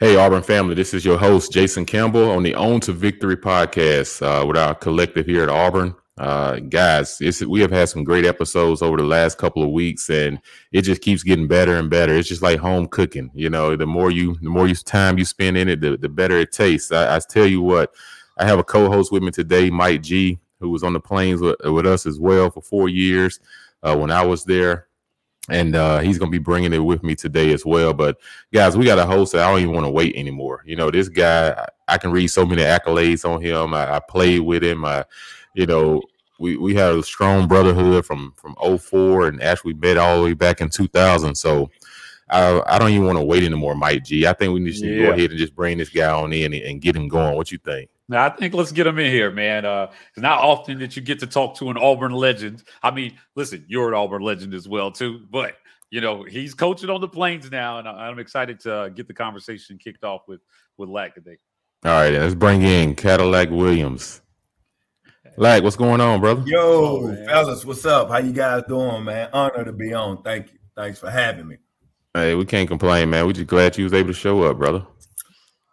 Hey, Auburn family, this is your host, Jason Campbell, on the On to Victory podcast uh, with our collective here at Auburn. Uh, guys, we have had some great episodes over the last couple of weeks, and it just keeps getting better and better. It's just like home cooking. You know, the more you, the more you time you spend in it, the, the better it tastes. I, I tell you what, I have a co-host with me today, Mike G, who was on the plains with, with us as well for four years uh, when I was there and uh, he's gonna be bringing it with me today as well. But guys, we got a host that I don't even want to wait anymore. You know, this guy, I can read so many accolades on him. I, I played with him. I, you know, we we had a strong brotherhood from from 04 and actually met all the way back in 2000. So. I, I don't even want to wait anymore, Mike G. I think we need to yeah. go ahead and just bring this guy on in and, and get him going. What you think? Now, I think let's get him in here, man. Uh, it's not often that you get to talk to an Auburn legend. I mean, listen, you're an Auburn legend as well, too. But you know, he's coaching on the plains now, and I'm excited to uh, get the conversation kicked off with with Lack today. All right, let's bring in Cadillac Williams. Lack, what's going on, brother? Yo, oh, fellas, what's up? How you guys doing, man? Honor to be on. Thank you. Thanks for having me. Hey, we can't complain, man. We just glad you was able to show up, brother.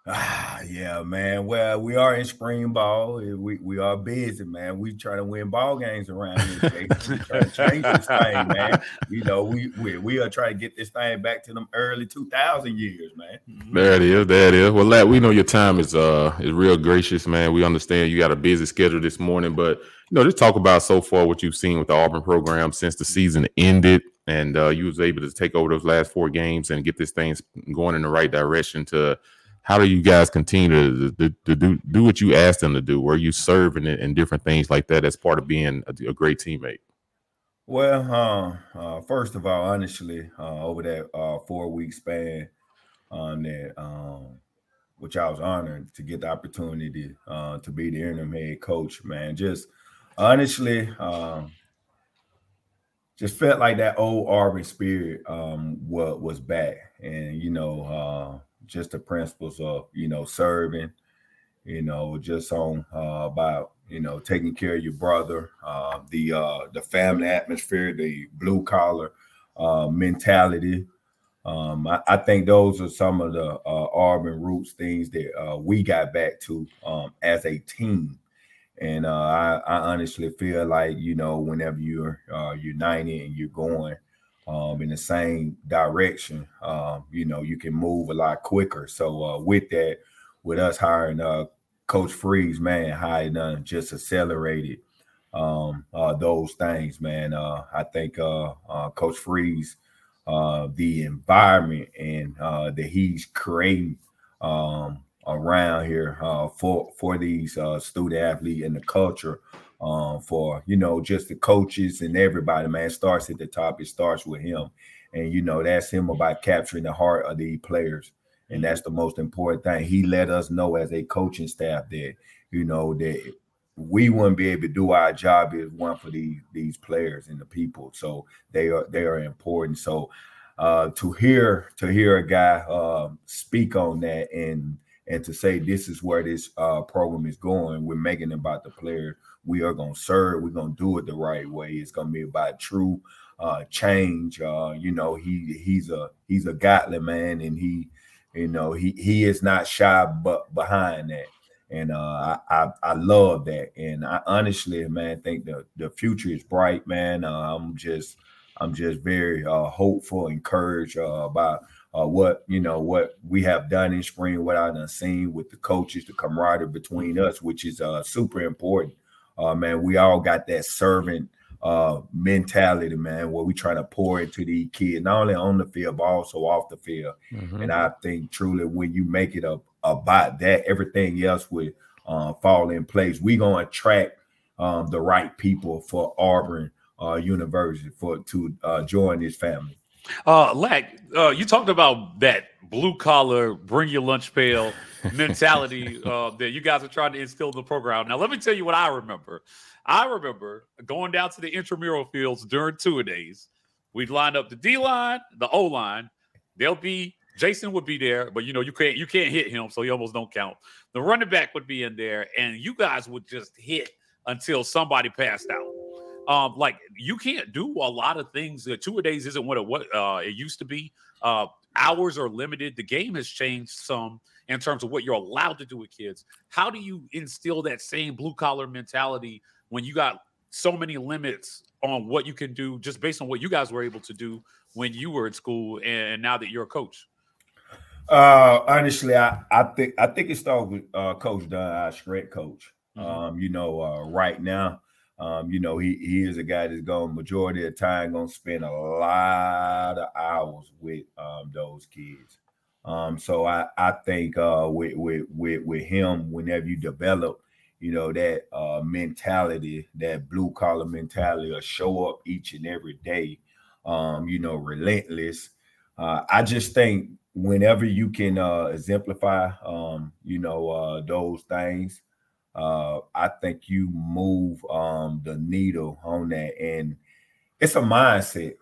Ah, yeah, man. Well, we are in spring ball. We we are busy, man. We try to win ball games around here. we try to change this thing, man. You know, we we we are trying to get this thing back to them early two thousand years, man. Mm-hmm. There it is. There it is. Well, Lat, we know your time is uh is real gracious, man. We understand you got a busy schedule this morning, but you know, just talk about so far what you've seen with the Auburn program since the season ended, and uh, you was able to take over those last four games and get this thing going in the right direction to how do you guys continue to, to, to, do do what you asked them to do? Were you serving it and different things like that as part of being a, a great teammate? Well, uh, uh, first of all, honestly, uh, over that uh, four week span, on that um, which I was honored to get the opportunity uh, to be the interim head coach. Man, just honestly, um, just felt like that old Auburn spirit um, was was back, and you know uh, just the principles of you know serving, you know, just on uh, about you know taking care of your brother, uh, the uh, the family atmosphere, the blue collar uh, mentality. Um, I, I, think those are some of the uh, Auburn roots things that uh, we got back to um, as a team. And uh, I, I, honestly feel like you know whenever you're uh, united and you're going um, in the same direction, um, you know, you can move a lot quicker. So uh, with that, with us hiring uh, Coach Freeze, man, how he done just accelerated um, uh, those things, man. Uh, I think uh, uh, Coach Freeze, the environment and that he's creating um, around here for for these student athlete and the culture um, for you know just the coaches and everybody. Man, starts at the top. It starts with him, and you know that's him about capturing the heart of the players, and mm-hmm. that's the most important thing. He let us know as a coaching staff that you know that we wouldn't be able to do our job if one for these these players and the people. So they are they are important. So uh, to hear to hear a guy uh, speak on that and and to say this is where this uh, program is going, we're making about the players we are going to serve. We're going to do it the right way. It's going to be about true uh, change. Uh, you know, he he's a he's a godly man, and he, you know, he he is not shy but behind that. And uh, I, I, I love that. And I honestly, man, think the the future is bright, man. Uh, I'm just I'm just very uh, hopeful, encouraged uh, about uh, what you know what we have done in spring, what I've seen with the coaches, the camaraderie between us, which is super important uh, man, we all got that servant uh, mentality, man, where we try to pour into these kids, not only on the field, but also off the field. Mm-hmm. And I think truly when you make it up about that, everything else would uh, fall in place. we going to attract um, the right people for Auburn uh, University for to uh, join this family. Uh, Lack, uh, you talked about that blue collar, bring your lunch pail mentality uh, that you guys are trying to instill in the program. Now, let me tell you what I remember. I remember going down to the intramural fields during two a days. We'd line up the D line, the O line. They'll be Jason would be there, but you know you can't you can't hit him, so he almost don't count. The running back would be in there, and you guys would just hit until somebody passed out. Um, like you can't do a lot of things. Uh, two a days isn't what it what uh, it used to be. Uh, hours are limited. The game has changed some in terms of what you're allowed to do with kids. How do you instill that same blue collar mentality when you got so many limits on what you can do just based on what you guys were able to do when you were in school and now that you're a coach? Uh, honestly, I, I think I think it started with uh, Coach Dunn, our strength coach. Mm-hmm. Um, you know, uh, right now, um, you know, he he is a guy that's going majority of time going to spend a lot of hours with um, those kids. Um, so I I think uh, with with with with him, whenever you develop, you know that uh, mentality, that blue collar mentality, will show up each and every day. Um, you know, relentless. Uh, I just think whenever you can uh, exemplify, um, you know, uh, those things, uh, I think you move um, the needle on that, and it's a mindset.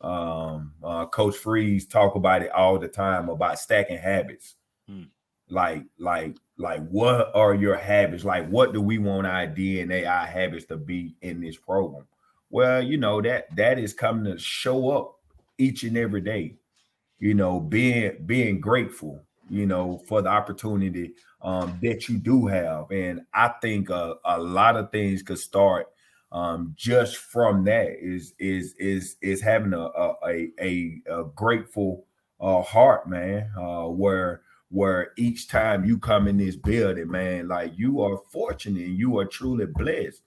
Um, uh, Coach Freeze talk about it all the time about stacking habits. Hmm. Like, like, like, what are your habits? Like, what do we want our DNA, our habits to be in this program? Well, you know that that is coming to show up each and every day you know, being being grateful, you know, for the opportunity um, that you do have. And I think a, lot of things could start um, just from that is is is is having a a a, a grateful uh, heart, man. Uh, where where each time you come in this building, man, like you are fortunate, you are truly blessed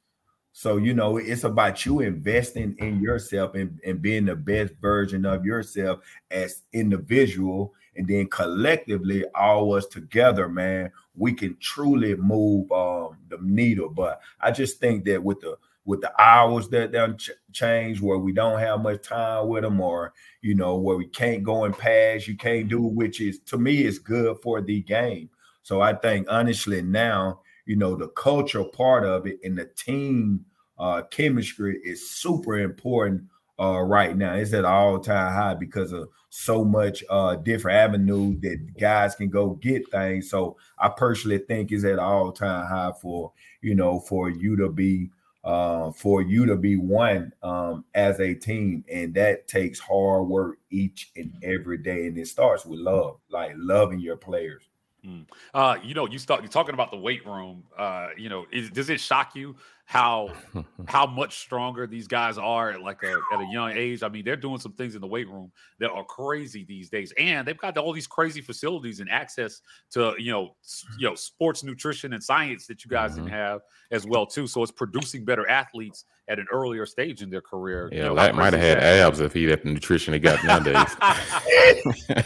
so, you know, it's about you investing in yourself and, and being the best version of yourself as individual. And then collectively, all us together, man, we can truly move um, the needle. But I just think that with the with the hours that they ch- change, where we don't have much time with them, or you know, where we can't go and pass, you can't do, which is to me is good for the game. So I think honestly now you know, the cultural part of it and the team uh, chemistry is super important uh, right now. It's at all time high because of so much uh, different avenues that guys can go get things. So I personally think is at all time high for you know for you to be uh, for you to be one um, as a team, and that takes hard work each and every day, and it starts with love, like loving your players. Mm. Uh, you know, you start you're talking about the weight room. Uh, you know, is, does it shock you how how much stronger these guys are at like a, at a young age? I mean, they're doing some things in the weight room that are crazy these days, and they've got all these crazy facilities and access to you know you know sports nutrition and science that you guys mm-hmm. didn't have as well too. So it's producing better athletes at an earlier stage in their career. Yeah, you know, that might have had abs if he had the nutrition he got nowadays.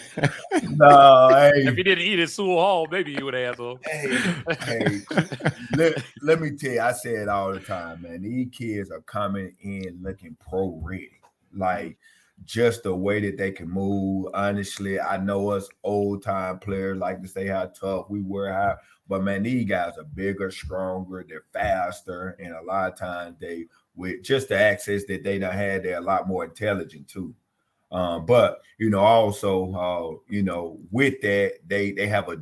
no, hey. if he didn't eat at Sewell Hall, maybe he would have. So. Hey, hey. let, let me tell you, I say it all the time, man. These kids are coming in looking pro ready, like just the way that they can move. Honestly, I know us old time players like to say how tough we were, how but man, these guys are bigger, stronger, they're faster, and a lot of times they with just the access that they don't had, they're a lot more intelligent too. Um, but you know, also, uh, you know, with that, they they have a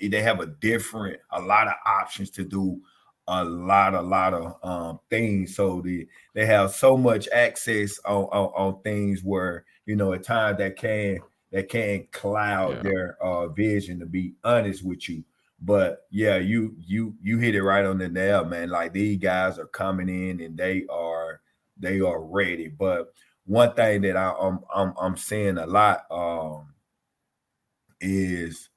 they have a different, a lot of options to do a lot, a lot of um, things. So the they have so much access on, on, on things where you know at times that can that can cloud yeah. their uh, vision. To be honest with you, but yeah, you you you hit it right on the nail, man. Like these guys are coming in and they are they are ready. But one thing that I, am I'm, I'm I'm seeing a lot um is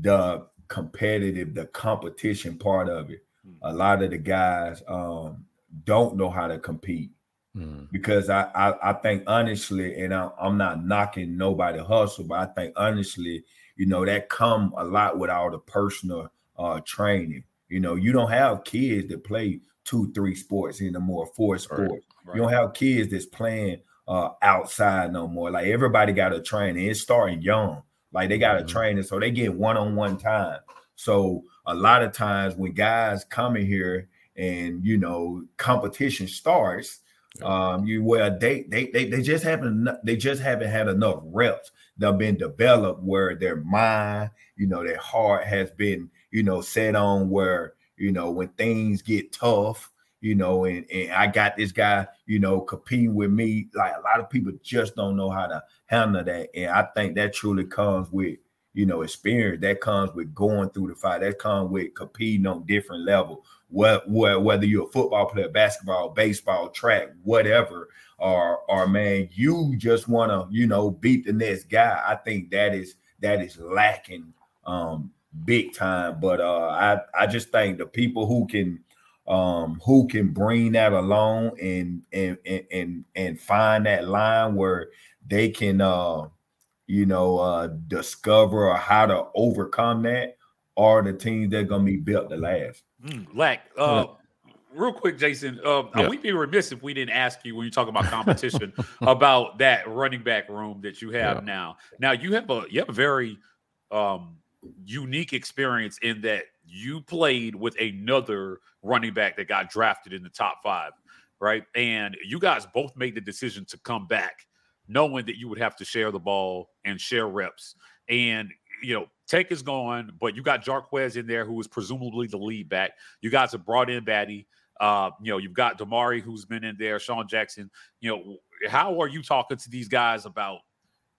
the competitive, the competition part of it. Hmm. A lot of the guys um don't know how to compete. Mm. Because I, I, I think honestly, and I, I'm not knocking nobody hustle, but I think honestly, you know, that come a lot with all the personal uh, training. You know, you don't have kids that play two, three sports anymore, four sports. Right, right. You don't have kids that's playing uh, outside no more. Like everybody got a training. It's starting young. Like they got a mm-hmm. training, so they get one-on-one time. So a lot of times when guys come in here and you know competition starts, um, you well they they they, they just haven't they just haven't had enough reps they've been developed where their mind, you know, their heart has been, you know, set on where, you know, when things get tough, you know, and, and I got this guy, you know, competing with me. Like a lot of people just don't know how to handle that. And I think that truly comes with, you know, experience. That comes with going through the fight. That comes with competing on different level. What, what whether you're a football player, basketball, baseball, track, whatever, or or man, you just want to, you know, beat the next guy. I think that is that is lacking um big time. But uh I I just think the people who can um, who can bring that along and and and and find that line where they can uh, you know uh, discover how to overcome that are the teams that are gonna be built to last. Mm, Lack, uh, real quick, Jason, uh, yeah. we'd be remiss if we didn't ask you when you talk about competition about that running back room that you have yeah. now. Now you have a you have a very um, unique experience in that you played with another running back that got drafted in the top five, right? And you guys both made the decision to come back, knowing that you would have to share the ball and share reps. And you know, Tank is gone, but you got Jarquez in there, who is presumably the lead back. You guys have brought in Battie. Uh, you know, you've got Damari, who's been in there, Sean Jackson. You know, how are you talking to these guys about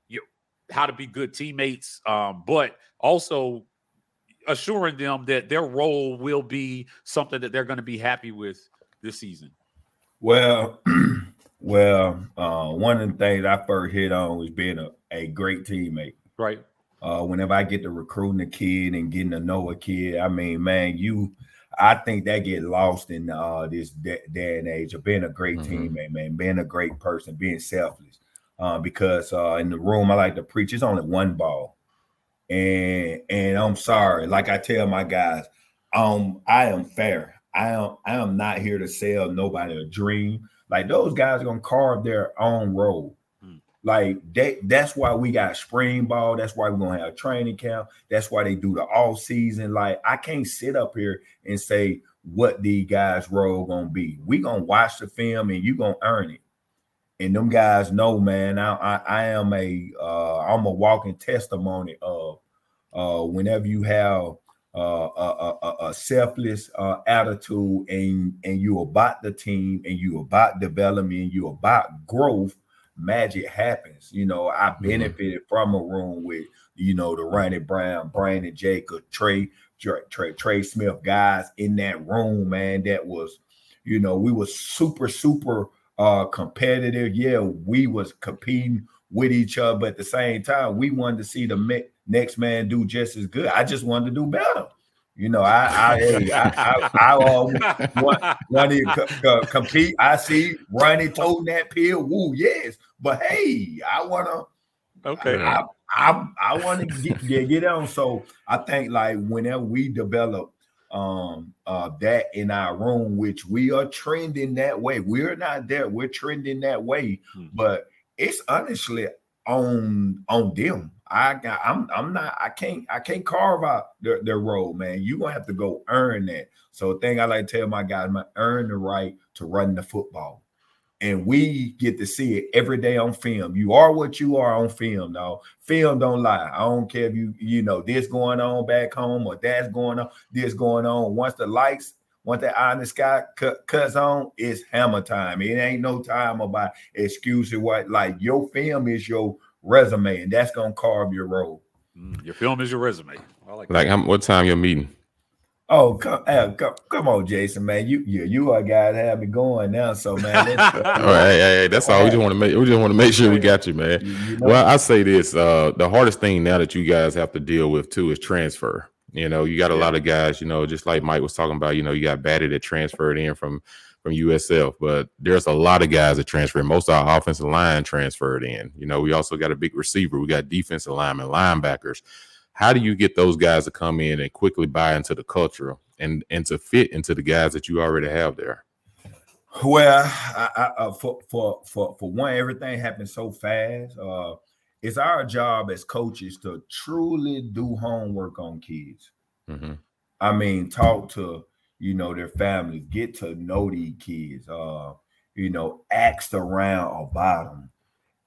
you know, how to be good teammates, um, but also assuring them that their role will be something that they're going to be happy with this season? Well, well, uh, one of the things I first hit on was being a, a great teammate. Right. Uh, whenever I get to recruiting a kid and getting to know a kid, I mean, man, you, I think that get lost in uh, this day, and age of being a great mm-hmm. teammate, man, being a great person, being selfless. Uh, because uh, in the room, I like to preach. It's only one ball and and I'm sorry. Like I tell my guys, um, I am fair. I am I am not here to sell nobody a dream. Like those guys are gonna carve their own road. Like they, that's why we got spring ball. That's why we're gonna have a training camp. That's why they do the all season. Like I can't sit up here and say what these guys' role gonna be. We gonna watch the film and you gonna earn it. And them guys know, man. I I, I am a uh, I'm a walking testimony of uh, whenever you have uh, a, a, a, selfless uh, attitude and and you about the team and you about development, you about growth, magic happens. You know, I mm-hmm. benefited from a room with you know the Ronnie Brown, Brandon Jacob, Trey, Trey, Trey, Trey Smith guys in that room, man. That was, you know, we was super super uh competitive. Yeah, we was competing with each other, but at the same time, we wanted to see the next man do just as good. I just wanted to do better. You know, I I I, I, I uh, want, want to compete. I see Ronnie toting that pill. Woo, yes. But hey, I want to. Okay. I I, I want to get, get get on. So I think like whenever we develop um uh that in our room, which we are trending that way. We're not there. We're trending that way, hmm. but it's honestly on on them. I got I'm I'm not I can't I can't carve out their, their role, man. You're gonna have to go earn that. So the thing I like to tell my guys, man, earn the right to run the football. And we get to see it every day on film. You are what you are on film, though. Film don't lie. I don't care if you, you know, this going on back home or that's going on, this going on. Once the lights, once that eye in the sky cut, cuts on, it's hammer time. It ain't no time about excuses. What like your film is your resume, and that's gonna carve your role. Mm, your film is your resume. I like like how, what time your meeting? Oh, come, come, come on, Jason, man. You you you are guys have me going now. So man, all right, hey, hey, that's all. all. We just want to make we just want to make sure we got you, man. You, you know? Well, I say this: uh, the hardest thing now that you guys have to deal with too is transfer. You know, you got a yeah. lot of guys. You know, just like Mike was talking about. You know, you got Battie that transferred in from from USF, but there's a lot of guys that transfer. Most of our offensive line transferred in. You know, we also got a big receiver. We got defensive linemen, linebackers. How do you get those guys to come in and quickly buy into the culture and and to fit into the guys that you already have there? Well, I, I, uh, for for for for one, everything happens so fast. Uh, it's our job as coaches to truly do homework on kids. Mm-hmm. I mean, talk to you know, their families, get to know these kids, uh, you know, ask around about them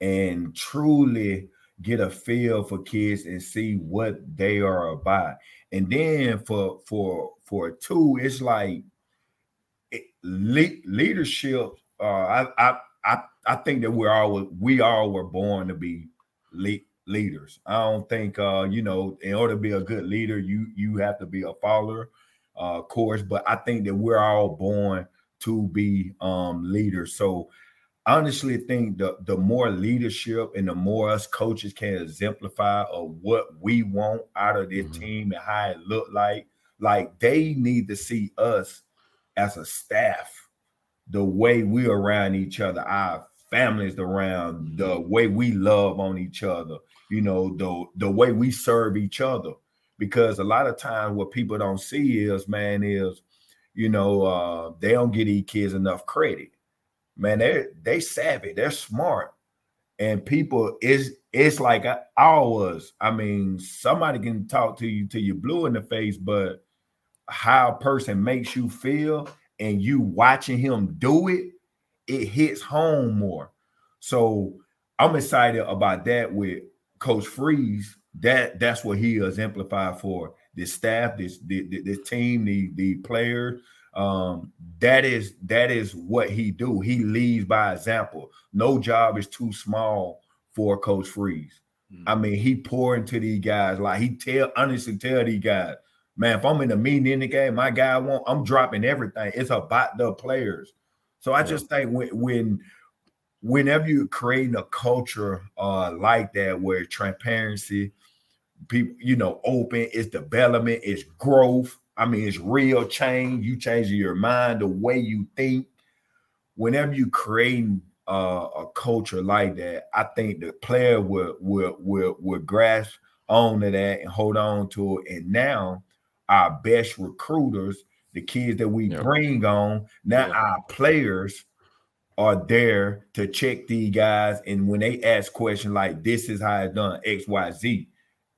and truly get a feel for kids and see what they are about. And then for for for two, it's like le- leadership. Uh, I, I I I think that we're all we all were born to be le- leaders. I don't think uh, you know in order to be a good leader, you you have to be a follower, uh, of course. But I think that we're all born to be um, leaders. So honestly think the the more leadership and the more us coaches can exemplify of what we want out of this mm-hmm. team and how it look like, like they need to see us as a staff, the way we around each other, our families around, the mm-hmm. way we love on each other, you know, the the way we serve each other. Because a lot of times what people don't see is, man, is you know, uh, they don't get these kids enough credit man, they they savvy, they're smart, and people is it's like I, I. I mean, somebody can talk to you till you blue in the face, but how a person makes you feel and you watching him do it, it hits home more. So I'm excited about that with Coach Freeze. That that's what he exemplified for this staff, this this, this team, the the players, um, that is that is what he do. He leads by example. No job is too small for Coach Freeze. Mm-hmm. I mean, he pour into these guys like he tell honestly tell these guys, man, if I'm in a meeting in the game, my guy won't. I'm dropping everything. It's about the players. So I yeah. just think when when whenever you're creating a culture uh like that where transparency, people, you know, open, it's development, it's growth I mean, it's real change. You changing your mind, the way you think. Whenever you create uh, a culture like that, I think the player will will will will grasp on to that and hold on to it. And now our best recruiters, the kids that we bring on, now our players are there to check these guys. And when they ask questions like this is how it's done, X, Y, Z,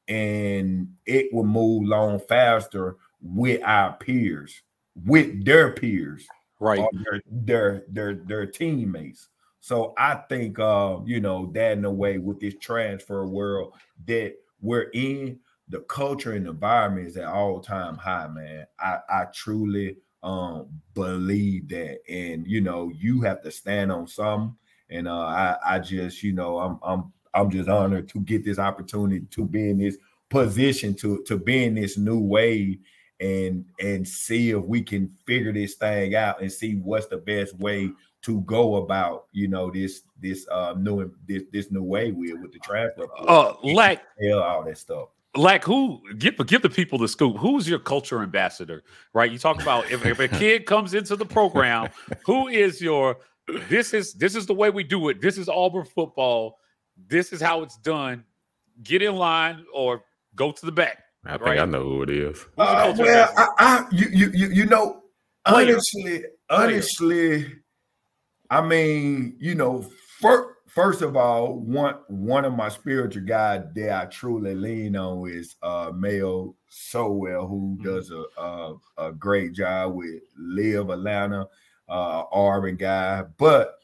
and it will move along faster with our peers, with their peers, right? Their, their their their teammates. So I think uh, you know that in a way with this transfer world that we're in, the culture and environment is at all time high, man. I, I truly um believe that. And you know, you have to stand on something. And uh I, I just, you know, I'm I'm I'm just honored to get this opportunity to be in this position to to be in this new wave and and see if we can figure this thing out and see what's the best way to go about you know this this uh new this this new way with with the transfer uh like all that stuff. like who give give the people the scoop. Who's your culture ambassador right? You talk about if, if a kid comes into the program who is your this is this is the way we do it. This is auburn football this is how it's done get in line or go to the back I think right? I know who it is. Uh, well, I, I, you, you, you know, honestly, honestly, I mean, you know, first, first of all, one one of my spiritual guys that I truly lean on is uh Mayo Sowell, who mm-hmm. does a, a, a great job with Live Atlanta, uh Auburn guy. But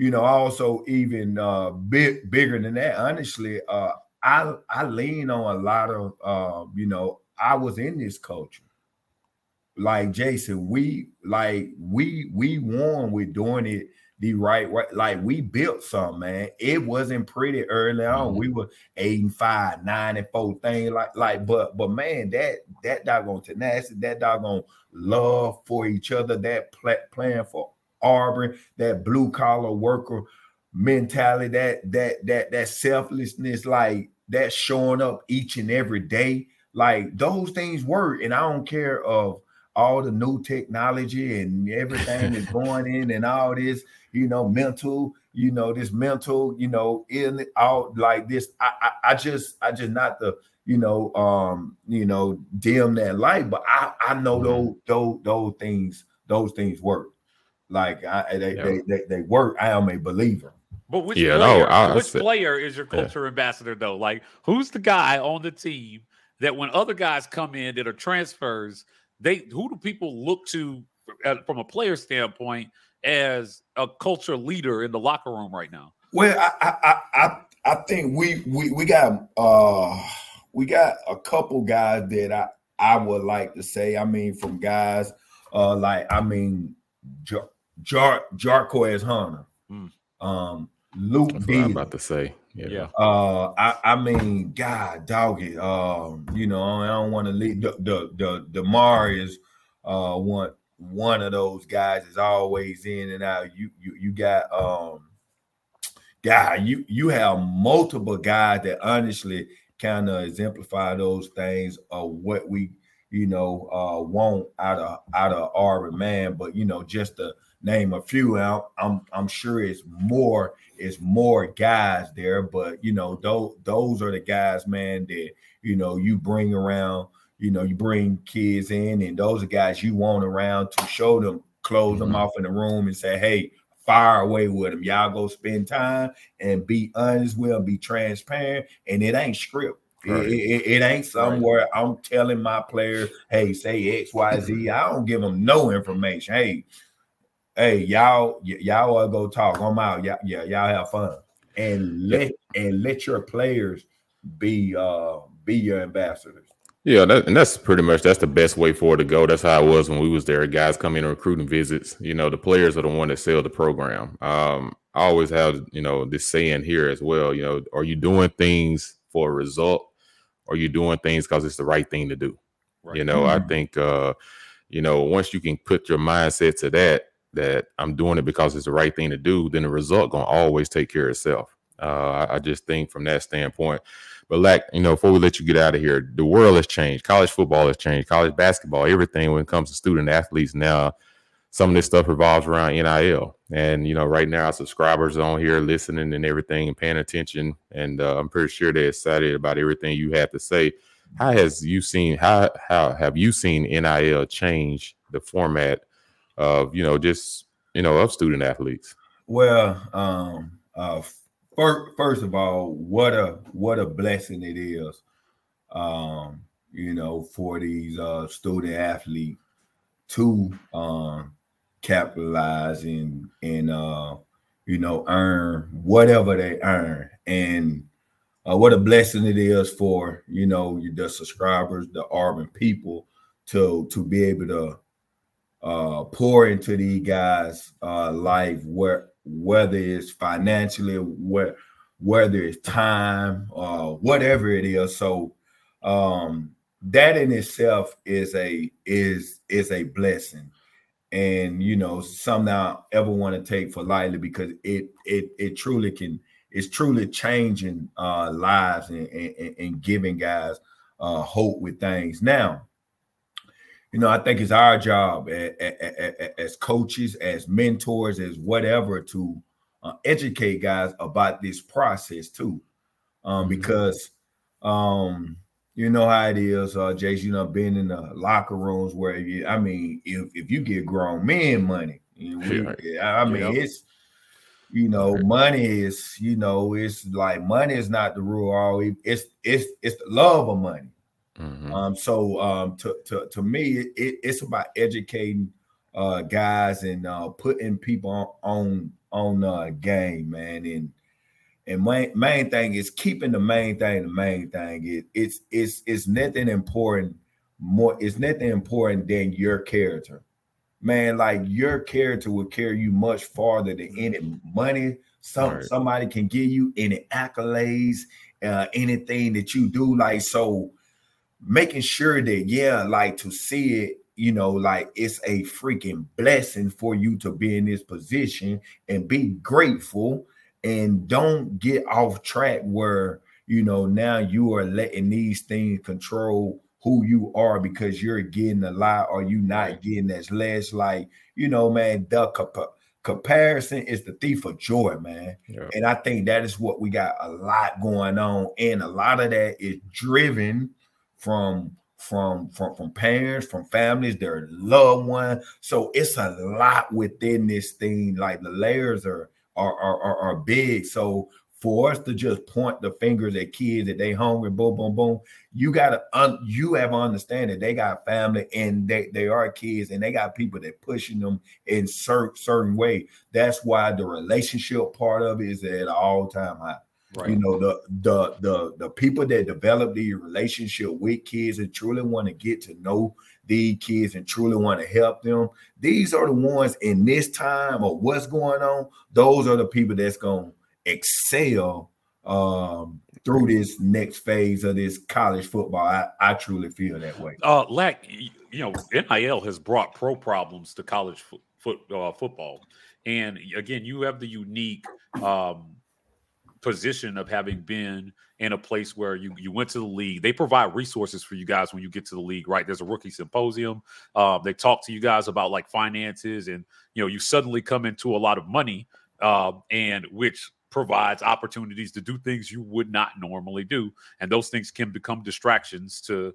you know, also even uh big bigger than that, honestly, uh I I lean on a lot of uh, you know, I was in this culture. Like Jason, we like we we won with doing it the right way. Like we built something, man. It wasn't pretty early on. Mm-hmm. We were eight and five, nine and four thing like like, but but man, that that doggone tenacity, that doggone love for each other, that pl- plan for Auburn, that blue collar worker mentality, that that that that selflessness, like that showing up each and every day, like those things work. And I don't care of all the new technology and everything is going in and all this, you know, mental, you know, this mental, you know, in out like this. I, I, I just, I just not the, you know, um, you know, dim that light, but I, I know mm-hmm. those, those, those things, those things work. Like I, they, yeah. they, they, they work. I am a believer. But which yeah, player, no, I, which player is your culture yeah. ambassador though? Like who's the guy on the team that when other guys come in that are transfers, they who do people look to from a player standpoint as a culture leader in the locker room right now? Well, I I I, I think we we we got uh we got a couple guys that I I would like to say. I mean, from guys uh like I mean Jar Jar Jarquez Hunter, mm. um, Luke That's I'm about to say. Yeah. yeah. Uh, I, I mean, God, doggy. Um, you know, I don't want to leave the the the Demar is uh one one of those guys is always in and out. You you you got um guy, you you have multiple guys that honestly kind of exemplify those things of what we you know uh want out of out of Auburn man, but you know just to name a few out, I'm I'm sure it's more it's more guys there, but you know those those are the guys, man, that you know you bring around. You know, you bring kids in, and those are guys you want around to show them, close mm-hmm. them off in the room, and say, "Hey, fire away with them. Y'all go spend time and be honest with them, be transparent, and it ain't script. Right. It, it, it, ain't somewhere right. I'm telling my players, hey, say X, Y, Z. I don't give them no information. Hey, hey, y'all, y- y'all all go talk. I'm out. Yeah, yeah, y'all have fun. And let and let your players be uh be your ambassadors. Yeah, that, and that's pretty much that's the best way for it to go. That's how it was when we was there. Guys come in recruiting visits. You know, the players are the one that sell the program. Um, I always have you know this saying here as well. You know, are you doing things for a result, or are you doing things because it's the right thing to do? Right. You know, mm-hmm. I think uh, you know once you can put your mindset to that, that I'm doing it because it's the right thing to do, then the result gonna always take care of itself. Uh, I, I just think from that standpoint. But like, you know, before we let you get out of here, the world has changed. College football has changed. College basketball, everything when it comes to student athletes now, some of this stuff revolves around NIL. And you know, right now our subscribers on here listening and everything and paying attention. And uh, I'm pretty sure they're excited about everything you have to say. How has you seen how how have you seen NIL change the format of you know just you know of student athletes? Well, um, uh, first, first of all, what a what a blessing it is, um, you know, for these uh, student athletes to um, capitalize and and uh, you know earn whatever they earn, and uh, what a blessing it is for you know the subscribers, the Auburn people to to be able to uh, pour into these guys' uh, life where whether it's financially, where whether it's time uh, whatever it is. So um, that in itself is a is is a blessing, and you know something I ever want to take for lightly because it it it truly can it's truly changing uh, lives and, and, and giving guys uh, hope with things now you know, I think it's our job as coaches, as mentors, as whatever to uh, educate guys about this process too, um, mm-hmm. because um, you know how it is, uh, Jason. You know, being in the locker rooms where you, I mean, if if you get grown men money, you know, we, I mean, yep. it's you know, money is you know, it's like money is not the rule. All it's it's it's the love of money. Mm-hmm. Um, so um, to, to, to me, it, it's about educating uh, guys and uh, putting people on on, on uh, game, man. And and main main thing is keeping the main thing. The main thing is it's it's it's nothing important more. It's nothing important than your character, man. Like your character will carry you much farther than any money. Some right. somebody can give you any accolades, uh, anything that you do. Like so making sure that yeah like to see it you know like it's a freaking blessing for you to be in this position and be grateful and don't get off track where you know now you are letting these things control who you are because you're getting a lot or you not getting as less like you know man the comp- comparison is the thief of joy man yeah. and i think that is what we got a lot going on and a lot of that is driven from from from from parents, from families, their loved one. So it's a lot within this thing. Like the layers are are are, are big. So for us to just point the fingers at kids that they hungry, boom, boom, boom, you gotta un, you have to understand that they got family and they, they are kids and they got people that pushing them in certain certain way. That's why the relationship part of it is at all time high. Right. You know, the the the the people that develop the relationship with kids and truly want to get to know these kids and truly want to help them. These are the ones in this time or what's going on. Those are the people that's going to excel um, through this next phase of this college football. I, I truly feel that way. Uh, Lack, you know, NIL has brought pro problems to college fo- uh, football. And again, you have the unique um, position of having been in a place where you you went to the league. They provide resources for you guys when you get to the league, right? There's a rookie symposium. Uh, they talk to you guys about like finances, and you know you suddenly come into a lot of money, uh, and which provides opportunities to do things you would not normally do, and those things can become distractions to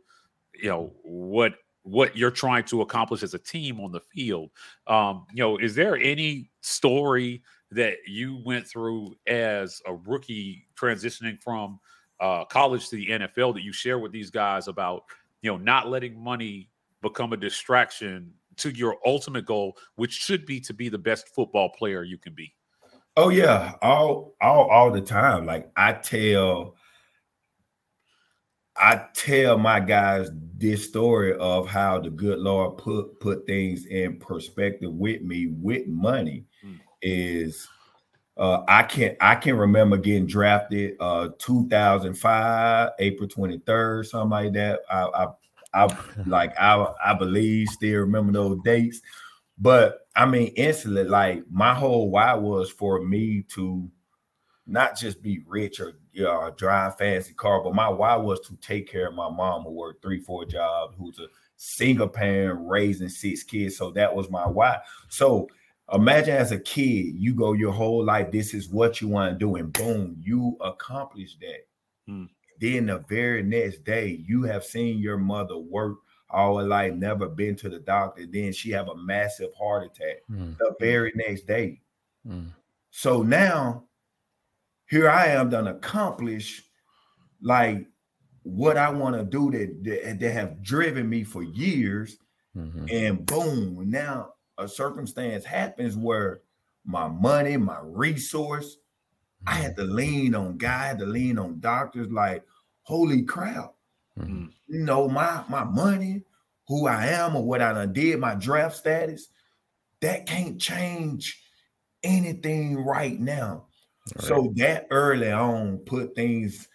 you know what what you're trying to accomplish as a team on the field. Um, you know, is there any story that you went through as a rookie transitioning from uh, college to the NFL that you share with these guys about you know not letting money become a distraction to your ultimate goal, which should be to be the best football player you can be? Oh yeah, all all all the time. Like I tell I tell my guys this story of how the good Lord put put things in perspective with me with money. Is uh, I can I can remember getting drafted uh 2005 April 23rd something like that I I, I like I I believe still remember those dates but I mean instantly like my whole why was for me to not just be rich or you know, drive fancy car, but my why was to take care of my mom who worked three, four jobs, who's a single parent raising six kids. So that was my why. So imagine as a kid, you go your whole life, this is what you want to do, and boom, you accomplish that. Hmm. Then the very next day, you have seen your mother work all her life, never been to the doctor. Then she have a massive heart attack hmm. the very next day. Hmm. So now here I am done accomplish like what I want to do that, that, that have driven me for years. Mm-hmm. And boom, now a circumstance happens where my money, my resource, mm-hmm. I had to lean on God, I had to lean on doctors like, holy crap. Mm-hmm. You know, my my money, who I am or what I done did, my draft status, that can't change anything right now. So that early on put things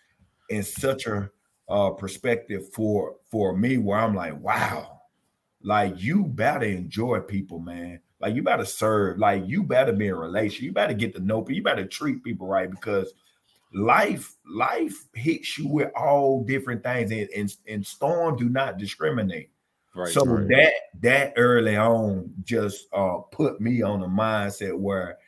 in such a uh, perspective for for me where I'm like, wow, like you better enjoy people, man. Like you better serve, like you better be in relation. You better get to know people. You better treat people right because life life hits you with all different things, and and, and storm do not discriminate. Right, so right. that that early on just uh put me on a mindset where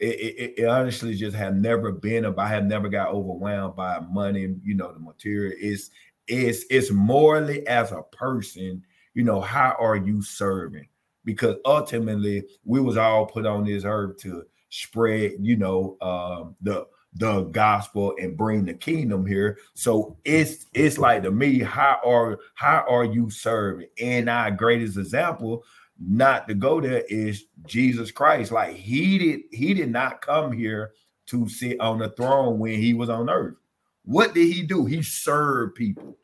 it, it, it, honestly just have never been about I have never got overwhelmed by money, you know, the material. It's it's it's morally as a person, you know, how are you serving? Because ultimately we was all put on this earth to spread, you know, um the the gospel and bring the kingdom here. So it's it's like to me, how are how are you serving? And our greatest example not to go there is Jesus Christ. Like he did, he did not come here to sit on the throne when he was on earth. What did he do? He served people.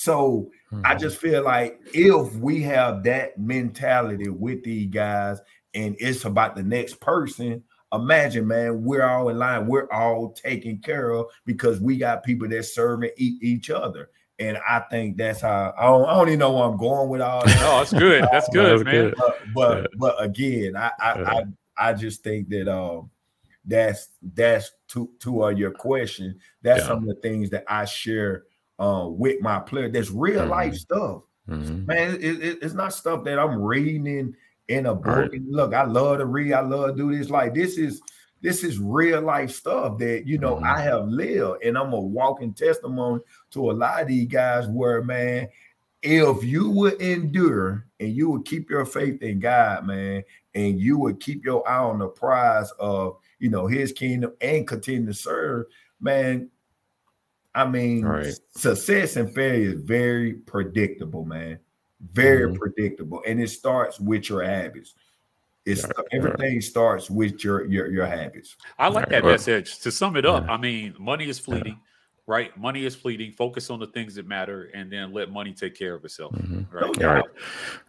So mm-hmm. I just feel like if we have that mentality with these guys and it's about the next person, imagine, man, we're all in line, we're all taken care of because we got people that serving each other. And I think that's how I don't, I don't even know where I'm going with all that. oh, that's good. That's good, man. Good. But but, yeah. but again, I I, I I just think that um that's that's to to uh, your question. That's yeah. some of the things that I share uh, with my player. That's real mm-hmm. life stuff, mm-hmm. man. It, it, it's not stuff that I'm reading in in a book. Right. look, I love to read. I love to do this. Like this is this is real life stuff that you know mm-hmm. I have lived, and I'm a walking testimony to a lot of these guys. Where man, if you would endure and you would keep your faith in God, man, and you would keep your eye on the prize of you know His kingdom and continue to serve, man. I mean, right. success and failure is very predictable, man. Very mm-hmm. predictable, and it starts with your habits. It's everything starts with your your your habits. I like that message. To sum it up, I mean, money is fleeting right? Money is fleeting. Focus on the things that matter, and then let money take care of itself. Mm-hmm. Right? All right,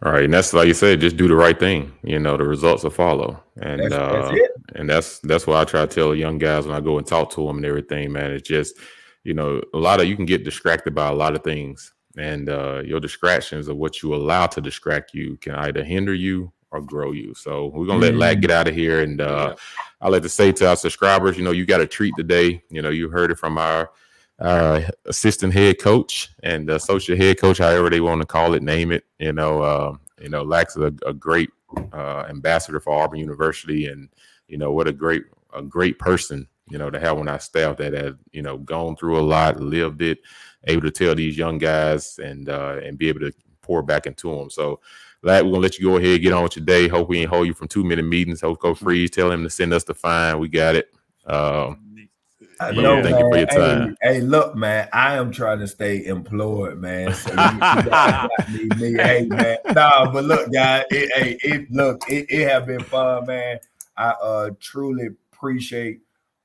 all right. And that's like you said, just do the right thing. You know, the results will follow, and that's, uh, that's and that's that's what I try to tell young guys when I go and talk to them and everything. Man, it's just you know a lot of you can get distracted by a lot of things, and uh, your distractions of what you allow to distract you can either hinder you or grow you. So we're gonna let Lag mm. get out of here, and uh, I like to say to our subscribers, you know, you got a treat today. You know, you heard it from our uh, assistant head coach and associate head coach, however they want to call it, name it. You know, uh, you know, Lax is a, a great uh, ambassador for Auburn University, and you know what a great a great person you know to have on our staff that had you know gone through a lot, lived it, able to tell these young guys and uh, and be able to pour back into them. So. Lad, we're gonna let you go ahead, get on with your day. Hope we ain't hold you from two minute meetings. Hope Coach Freeze tell him to send us the fine. We got it. Um, know, thank man. you for your time. Hey, hey, look, man, I am trying to stay employed, man. So you, you me, hey, man. Nah, but look, guys, it, hey, it look, it, it have been fun, man. I uh truly appreciate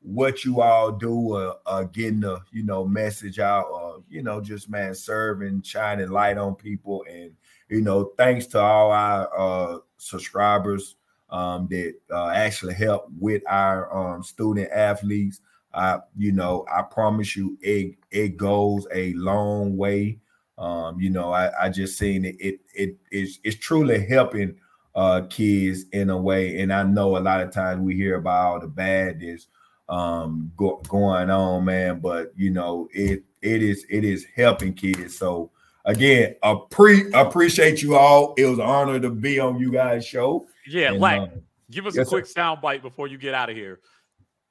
what you all do, uh, uh getting the you know message out, uh, you know, just man serving, shining light on people, and you know, thanks to all our uh subscribers um that uh, actually help with our um student athletes. I, you know, I promise you, it it goes a long way. Um, you know, I, I just seen it. It it is it's truly helping uh kids in a way. And I know a lot of times we hear about all the bad that's um go, going on, man. But you know, it it is it is helping kids. So again, pre appreciate you all. It was an honor to be on you guys' show. Yeah, and, like uh, give us yes, a quick sir. sound bite before you get out of here.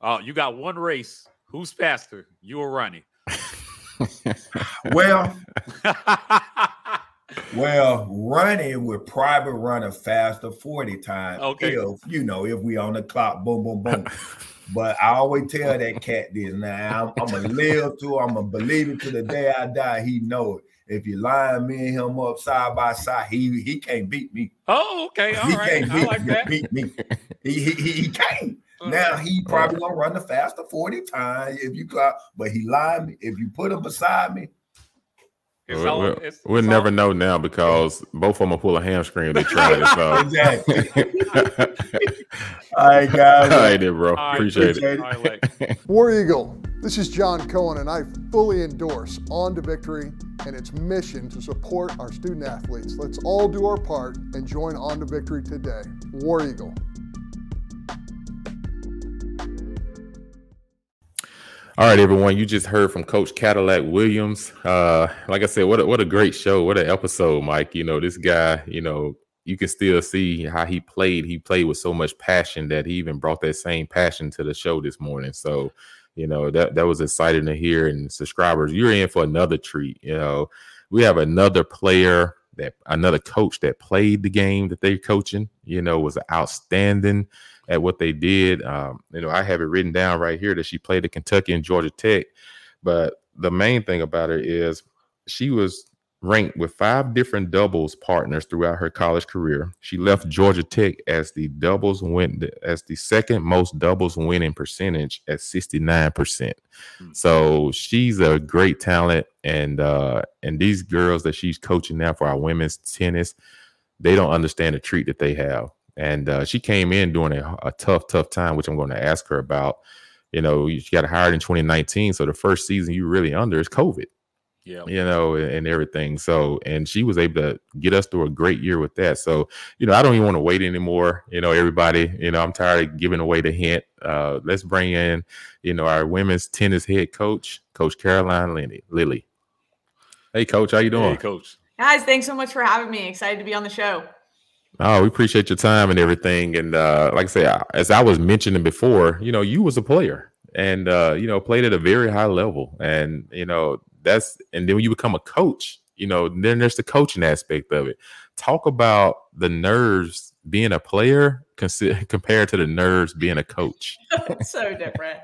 Uh, you got one race. Who's faster? You or Ronnie? well, well, Ronnie would probably run a faster 40 time. Okay. If, you know, if we on the clock, boom, boom, boom. but I always tell that cat this. Now I'm, I'm gonna live to, I'm gonna believe it to the day I die. He know it. If you line me and him up side by side, he he can't beat me. Oh, okay, all he right. Can't beat, I like that. beat me. He, he, he, he can't. Uh-huh. Now he probably gonna run the faster 40 times if you clock, but he lied me. If you put him beside me, we'll, all, we'll, we'll never know now because both of them will pull a hamstring if they try it. So. exactly. all right, guys. All right, then, bro. Right, appreciate, appreciate, it. it. War Eagle. This is John Cohen, and I fully endorse On to Victory and its mission to support our student athletes. Let's all do our part and join On to Victory today. War Eagle. All right, everyone. You just heard from Coach Cadillac Williams. Uh, like I said, what a, what a great show. What an episode, Mike. You know, this guy, you know, you can still see how he played. He played with so much passion that he even brought that same passion to the show this morning. So, you know, that, that was exciting to hear. And subscribers, you're in for another treat. You know, we have another player that another coach that played the game that they're coaching, you know, was outstanding at what they did. Um, you know, I have it written down right here that she played at Kentucky and Georgia Tech. But the main thing about her is she was ranked with five different doubles partners throughout her college career. She left Georgia Tech as the doubles win as the second most doubles winning percentage at 69%. Mm-hmm. So she's a great talent and uh and these girls that she's coaching now for our women's tennis, they don't understand the treat that they have and uh, she came in during a, a, tough, tough time, which I'm going to ask her about. You know, she got hired in 2019, so the first season you really under is COVID. Yeah, you know, and, and, everything. So, and she was able to get us through a great year with that. So, you know, I don't even want to wait anymore. You know, everybody, you know, I'm tired of giving away the hint. Uh, let's bring in, you know, our women's tennis head coach, Coach Caroline Lilley. Lilley. Hey, Coach, how you doing? Hey, Coach. Guys, thanks so much for having me. Excited to be on the show. Oh, we appreciate your time and everything. And uh, like I say, as I was mentioning before, you know, you was a player and uh, you know played at a very high level, and you know that's and then when you become a coach, you know, then there's the coaching aspect of it. Talk about the nerves being a player compared to the nerves being a coach. so different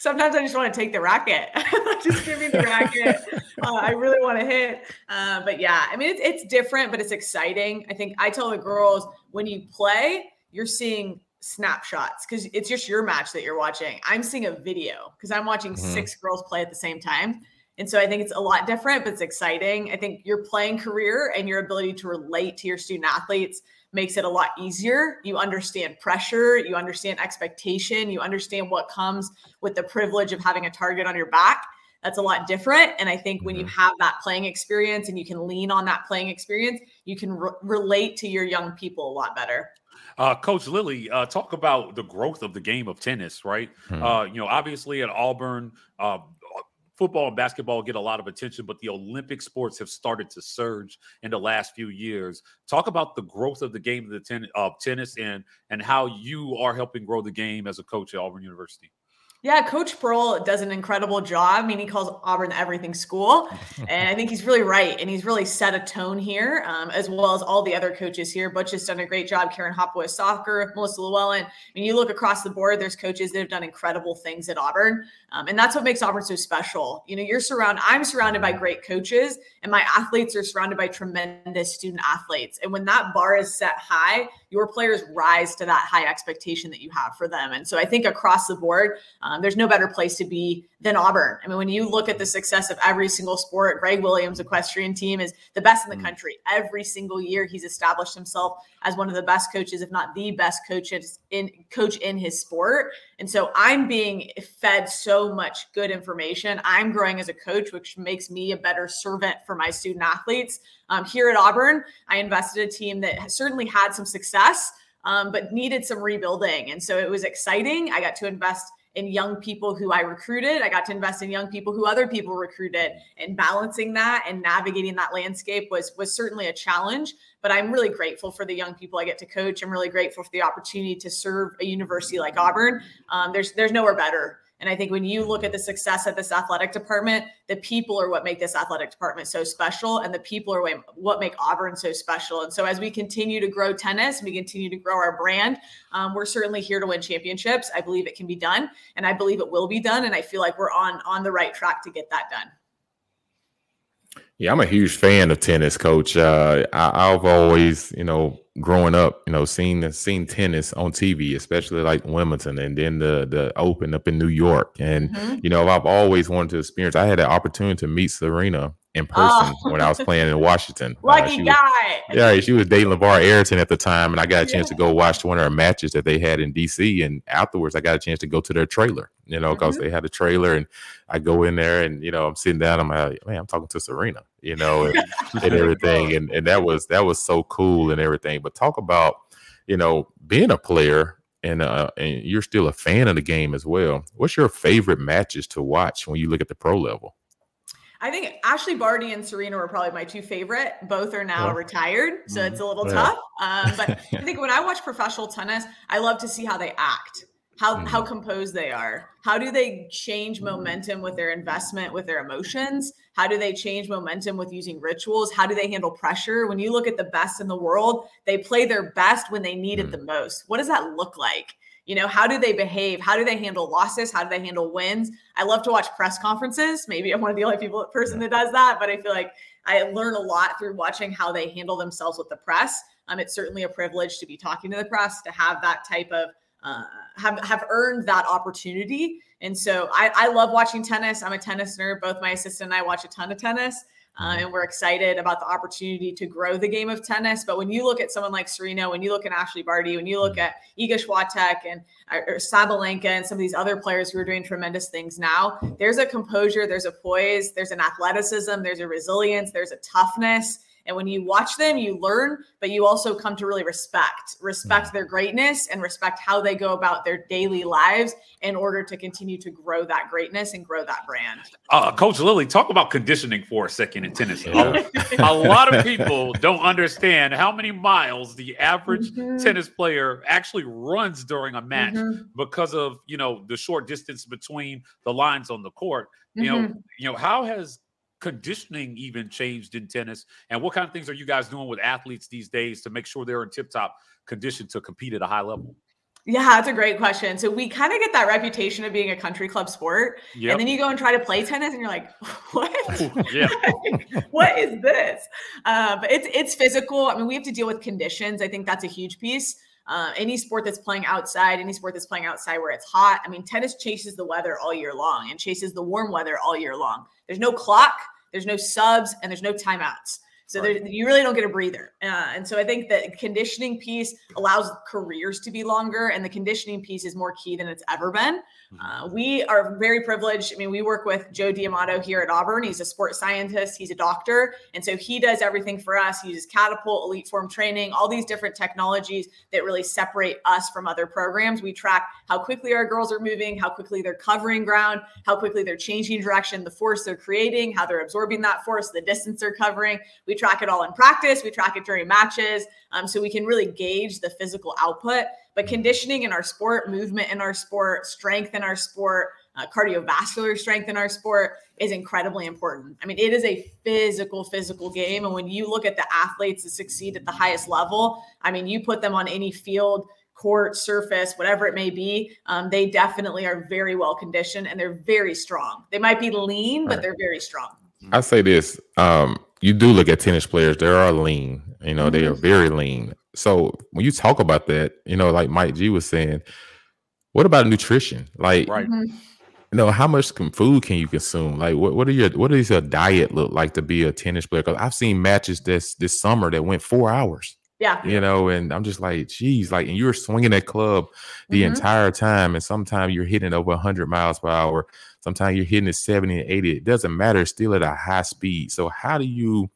sometimes I just want to take the racket. just give me the racket. Uh, I really want to hit. Uh, but yeah, I mean, it's, it's different, but it's exciting. I think I tell the girls when you play, you're seeing snapshots because it's just your match that you're watching. I'm seeing a video because I'm watching mm-hmm. six girls play at the same time. And so I think it's a lot different, but it's exciting. I think your playing career and your ability to relate to your student athletes makes it a lot easier. You understand pressure, you understand expectation, you understand what comes with the privilege of having a target on your back. That's a lot different. And I think when you mm-hmm. have that playing experience and you can lean on that playing experience, you can re- relate to your young people a lot better. Uh, Coach Lilley, uh, talk about the growth of the game of tennis, right? Hmm. Uh, you know, obviously at Auburn, uh, football and basketball get a lot of attention, but the Olympic sports have started to surge in the last few years. Talk about the growth of the game of the ten- of tennis and and how you are helping grow the game as a coach at Auburn University. Yeah, Coach Pearl does an incredible job. I mean, he calls Auburn the everything school. and I think he's really right. And he's really set a tone here, um, as well as all the other coaches here. Butch has done a great job. Karen Hopwood soccer, Melissa Llewellyn. I mean, you look across the board, there's coaches that have done incredible things at Auburn. Um, and that's what makes Auburn so special. You know, you're surrounded, I'm surrounded by great coaches, and my athletes are surrounded by tremendous student athletes. And when that bar is set high, your players rise to that high expectation that you have for them. And so I think across the board, um, there's no better place to be than Auburn. I mean, when you look at the success of every single sport, Greg Williams' equestrian team is the best in the mm. country. Every single year, he's established himself as one of the best coaches, if not the best coaches in coach in his sport. And so I'm being fed so much good information. I'm growing as a coach, which makes me a better servant for my student athletes. Um, here at Auburn, I invested a team that certainly had some success, um, but needed some rebuilding. And so it was exciting. I got to invest in young people who I recruited. I got to invest in young people who other people recruited and balancing that and navigating that landscape was was certainly a challenge, but I'm really grateful for the young people I get to coach. I'm really grateful for the opportunity to serve a university like Auburn. Um, there's there's nowhere better and I think when you look at the success of this athletic department, the people are what make this athletic department so special, and the people are what make Auburn so special. And so as we continue to grow tennis, we continue to grow our brand. Um, we're certainly here to win championships. I believe it can be done, and I believe it will be done. And I feel like we're on on the right track to get that done. Yeah, I'm a huge fan of tennis, Coach. Uh, I, I've always, you know, growing up, you know, seeing seeing tennis on TV, especially like Wimbledon and then the the Open up in New York. And mm-hmm. you know, I've always wanted to experience. I had an opportunity to meet Serena in person oh. when I was playing in Washington. Lucky uh, guy. Was, yeah, she was dating LaVar Arrington at the time, and I got a chance yeah. to go watch one of her matches that they had in DC. And afterwards, I got a chance to go to their trailer, you know, because mm-hmm. they had a trailer, and I go in there, and you know, I'm sitting down, I'm like, man, I'm talking to Serena, you know, and, and everything, and and that was that was so cool and everything. But talk about, you know, being a player. And uh, and you're still a fan of the game as well. What's your favorite matches to watch when you look at the pro level? I think Ashleigh Barty and Serena were probably my two favorite. Both are now yeah. retired, so mm-hmm. it's a little yeah. tough. Um, but I think when I watch professional tennis, I love to see how they act, how mm-hmm. how composed they are. How do they change momentum with their investment, with their emotions? How do they change momentum with using rituals? How do they handle pressure? When you look at the best in the world, they play their best when they need mm-hmm. it the most. What does that look like? You know, how do they behave? How do they handle losses? How do they handle wins? I love to watch press conferences. Maybe I'm one of the only people person that does that, but I feel like I learn a lot through watching how they handle themselves with the press. Um, it's certainly a privilege to be talking to the press, to have that type of uh, have have earned that opportunity. And so I, I love watching tennis. I'm a tennis nerd. Both my assistant and I watch a ton of tennis. Uh, and we're excited about the opportunity to grow the game of tennis. But when you look at someone like Serena, when you look at Ashleigh Barty, when you look mm-hmm. at Iga Swiatek and uh, Sabalenka and some of these other players who are doing tremendous things now, there's a composure, there's a poise, there's an athleticism, there's a resilience, there's a toughness and when you watch them, you learn, but you also come to really respect, respect mm. their greatness and respect how they go about their daily lives in order to continue to grow that greatness and grow that brand. Uh, Coach Lilley, talk about conditioning for a second in tennis. a, a, lot of people don't understand how many miles the average mm-hmm. tennis player actually runs during a match mm-hmm. because of you know the short distance between the lines on the court. You mm-hmm. know, you know how has conditioning even changed in tennis? And what kind of things are you guys doing with athletes these days to make sure they're in tip top condition to compete at a high level? Yeah, that's a great question. So we kind of get that reputation of being a country club sport, yep. and then you go and try to play tennis, and you're like, "What? yeah, what is this?" Uh, but it's it's physical. I mean, we have to deal with conditions. I think that's a huge piece. uh, any sport that's playing outside, any sport that's playing outside where it's hot. I mean, tennis chases the weather all year long and chases the warm weather all year long. There's no clock, there's no subs, and there's no timeouts. So right. you really don't get a breather. Uh, and so I think the conditioning piece allows careers to be longer, and the conditioning piece is more key than it's ever been. Mm-hmm. Uh, we are very privileged. I mean, we work with Joe D'Amato here at Auburn. He's a sports scientist, he's a doctor. And so he does everything for us. He uses catapult, EliteForm training, all these different technologies that really separate us from other programs. We track how quickly our girls are moving, how quickly they're covering ground, how quickly they're changing direction, the force they're creating, how they're absorbing that force, the distance they're covering. We track it all in practice, we track it during matches. Um, so we can really gauge the physical output. But conditioning in our sport, movement in our sport, strength in our sport, uh, cardiovascular strength in our sport is incredibly important. I mean, it is a physical, physical game. And when you look at the athletes that succeed at the highest level, I mean, you put them on any field, court, surface, whatever it may be, um, they definitely are very well conditioned and they're very strong. They might be lean, but they're very strong. I say this: um, you do look at tennis players; they are lean. You know, mm-hmm. they are very lean. So when you talk about that, you know, like Mike G was saying, what about nutrition? Like, right. Mm-hmm. You know, how much food can you consume? Like, what, what are your what does your diet look like to be a tennis player? Because I've seen matches this this summer that went four hours. Yeah. You know, and I'm just like, geez, like, and you're swinging that club the mm-hmm. entire time. And sometimes you're hitting over 100 miles per hour. Sometimes you're hitting it 70 and 80. It doesn't matter. It's still at a high speed. So, how do you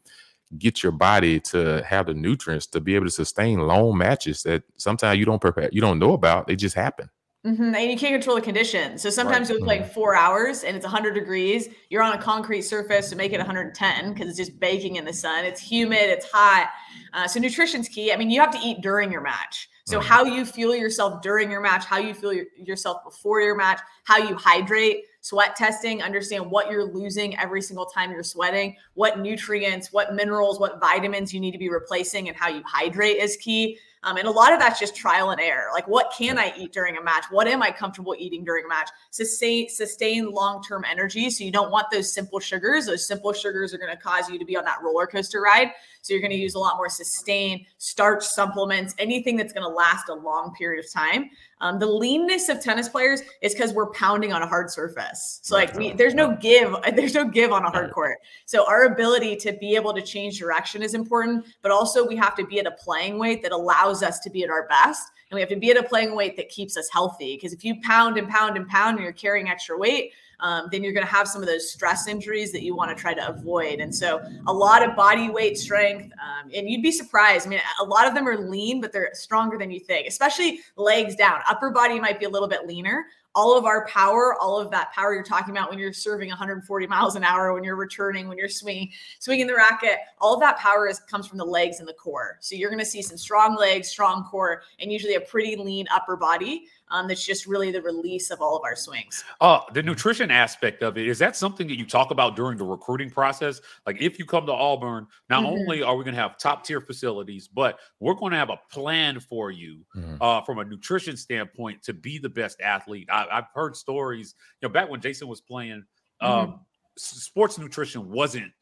get your body to have the nutrients to be able to sustain long matches that sometimes you don't prepare, you don't know about? They just happen. Mm-hmm. And you can't control the conditions. So sometimes right. you'll play mm-hmm. four hours and it's 100 degrees. You're on a concrete surface to make it 110 because it's just baking in the sun. It's humid, it's hot. Uh, so nutrition's key. I mean, you have to eat during your match. So mm-hmm. how you feel yourself during your match, how you feel your, yourself before your match, how you hydrate, sweat testing, understand what you're losing every single time you're sweating, what nutrients, what minerals, what vitamins you need to be replacing, and how you hydrate is key. Um, and a lot of that's just trial and error. Like, what can I eat during a match? What am I comfortable eating during a match? Sustain sustain long term energy. So you don't want those simple sugars. Those simple sugars are going to cause you to be on that roller coaster ride. So you're going to use a lot more sustain, starch supplements, anything that's going to last a long period of time. Um, the leanness of tennis players is because we're pounding on a hard surface. So like we, there's no give, there's no give on a hard court. So our ability to be able to change direction is important, but also we have to be at a playing weight that allows us to be at our best. And we have to be at a playing weight that keeps us healthy. Because if you pound and pound and pound and you're carrying extra weight, um, then you're going to have some of those stress injuries that you want to try to avoid. And so, a lot of body weight strength, um, and you'd be surprised. I mean, a lot of them are lean, but they're stronger than you think, especially legs down. Upper body might be a little bit leaner all of our power, all of that power you're talking about when you're serving 140 miles an hour, when you're returning, when you're swinging, swinging the racket, all of that power is comes from the legs and the core. So you're going to see some strong legs, strong core, and usually a pretty lean upper body. Um, that's just really the release of all of our swings. Uh, the nutrition aspect of it is that something that you talk about during the recruiting process? Like if you come to Auburn, not mm-hmm. only are we going to have top tier facilities, but we're going to have a plan for you mm-hmm. uh, from a nutrition standpoint to be the best athlete. I, have heard stories, you know, back when Jason was playing, mm-hmm. um, sports nutrition wasn't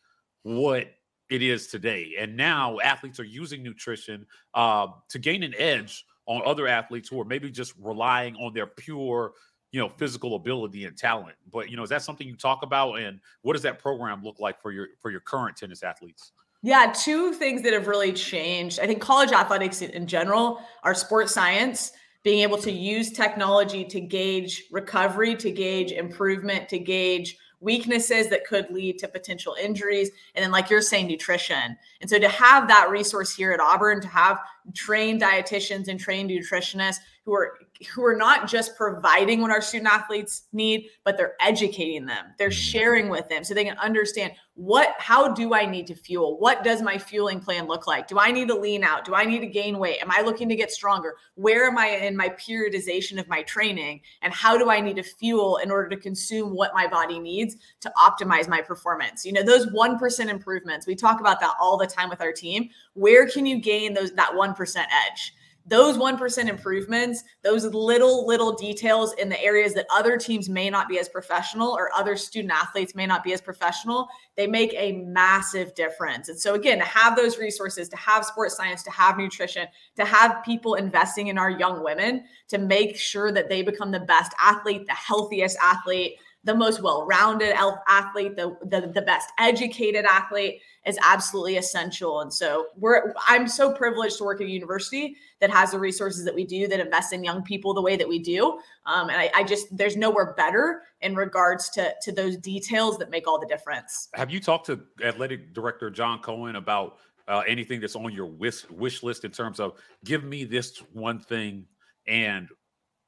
what it is today, and now athletes are using nutrition uh, to gain an edge on other athletes who are maybe just relying on their pure you know physical ability and talent. But you know is that something you talk about? And what does that program look like for your for your current tennis athletes? Yeah two things that have really changed. I think college athletics in general are sports science being able to use technology to gauge recovery to gauge improvement to gauge weaknesses that could lead to potential injuries. And then, like you're saying, nutrition. And so, to have that resource here at Auburn, to have trained dietitians and trained nutritionists who are who are not just providing what our student athletes need, but they're educating them. They're mm-hmm. sharing with them so they can understand what how do I need to fuel? What does my fueling plan look like? Do I need to lean out? Do I need to gain weight? Am I looking to get stronger? Where am I in my periodization of my training? And how do I need to fuel in order to consume what my body needs to optimize my performance? You know, those 1% improvements. We talk about that all the time with our team. Where can you gain those that 1% edge? Those 1% improvements, those little, little details in the areas that other teams may not be as professional or other student athletes may not be as professional, they make a massive difference. And so, again, to have those resources, to have sports science, to have nutrition, to have people investing in our young women to make sure that they become the best athlete, the healthiest athlete, the most well-rounded athlete, the, the the best educated athlete is absolutely essential. And so we're I'm so privileged to work at a university that has the resources that we do, that invest in young people the way that we do. Um, and I, I just there's nowhere better in regards to to those details that make all the difference. Have you talked to athletic director John Cohen about uh, anything that's on your wish wish list in terms of give me this one thing and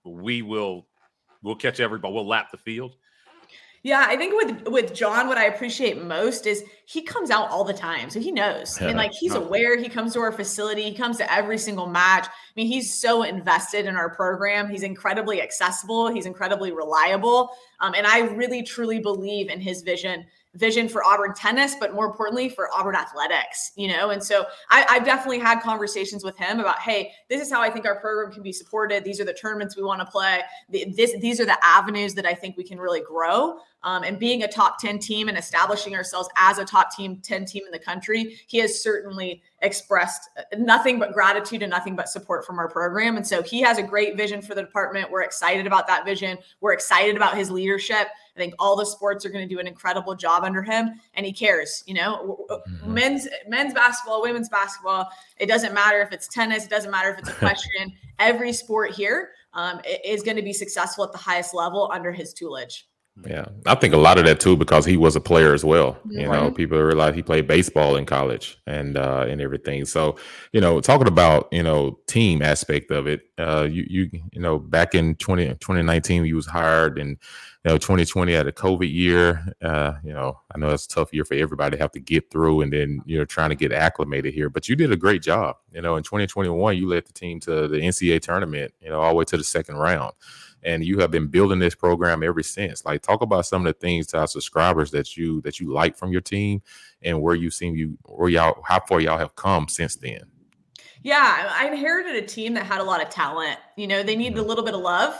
we will we'll catch everybody we'll lap the field yeah, I think with with John, what I appreciate most is he comes out all the time, so he knows, yeah, and like he's no. aware. He comes to our facility. He comes to every single match. I mean, he's so invested in our program. He's incredibly accessible. He's incredibly reliable, um, and I really truly believe in his vision vision for Auburn tennis, but more importantly for Auburn athletics, you know? And so I, have definitely had conversations with him about, hey, this is how I think our program can be supported. These are the tournaments we want to play. This, these are the avenues that I think we can really grow. Um, and being a top 10 team and establishing ourselves as a top team 10 team in the country, he has certainly expressed nothing but gratitude and nothing but support from our program. And so he has a great vision for the department. We're excited about that vision. We're excited about his leadership. I think all the sports are going to do an incredible job under him, and he cares. You know, mm-hmm. men's men's basketball, women's basketball. It doesn't matter if it's tennis. It doesn't matter if it's equestrian. Every sport here um, is going to be successful at the highest level under his tutelage. Yeah, I think a lot of that too because he was a player as well. You know, people realize he played baseball in college and uh, and everything. So, you know, talking about you know team aspect of it, uh, you you you know back in 20, 2019 you was hired and you know 2020 had a COVID year. Uh, you know, I know it's a tough year for everybody to have to get through and then you know trying to get acclimated here. But you did a great job. You know, in 2021 you led the team to the NCAA tournament. You know, all the way to the second round and you have been building this program ever since. Like, talk about some of the things to our subscribers that you that you like from your team, and where you've seen you or y'all how far y'all have come since then. Yeah, I inherited a team that had a lot of talent. You know, they needed a little bit of love.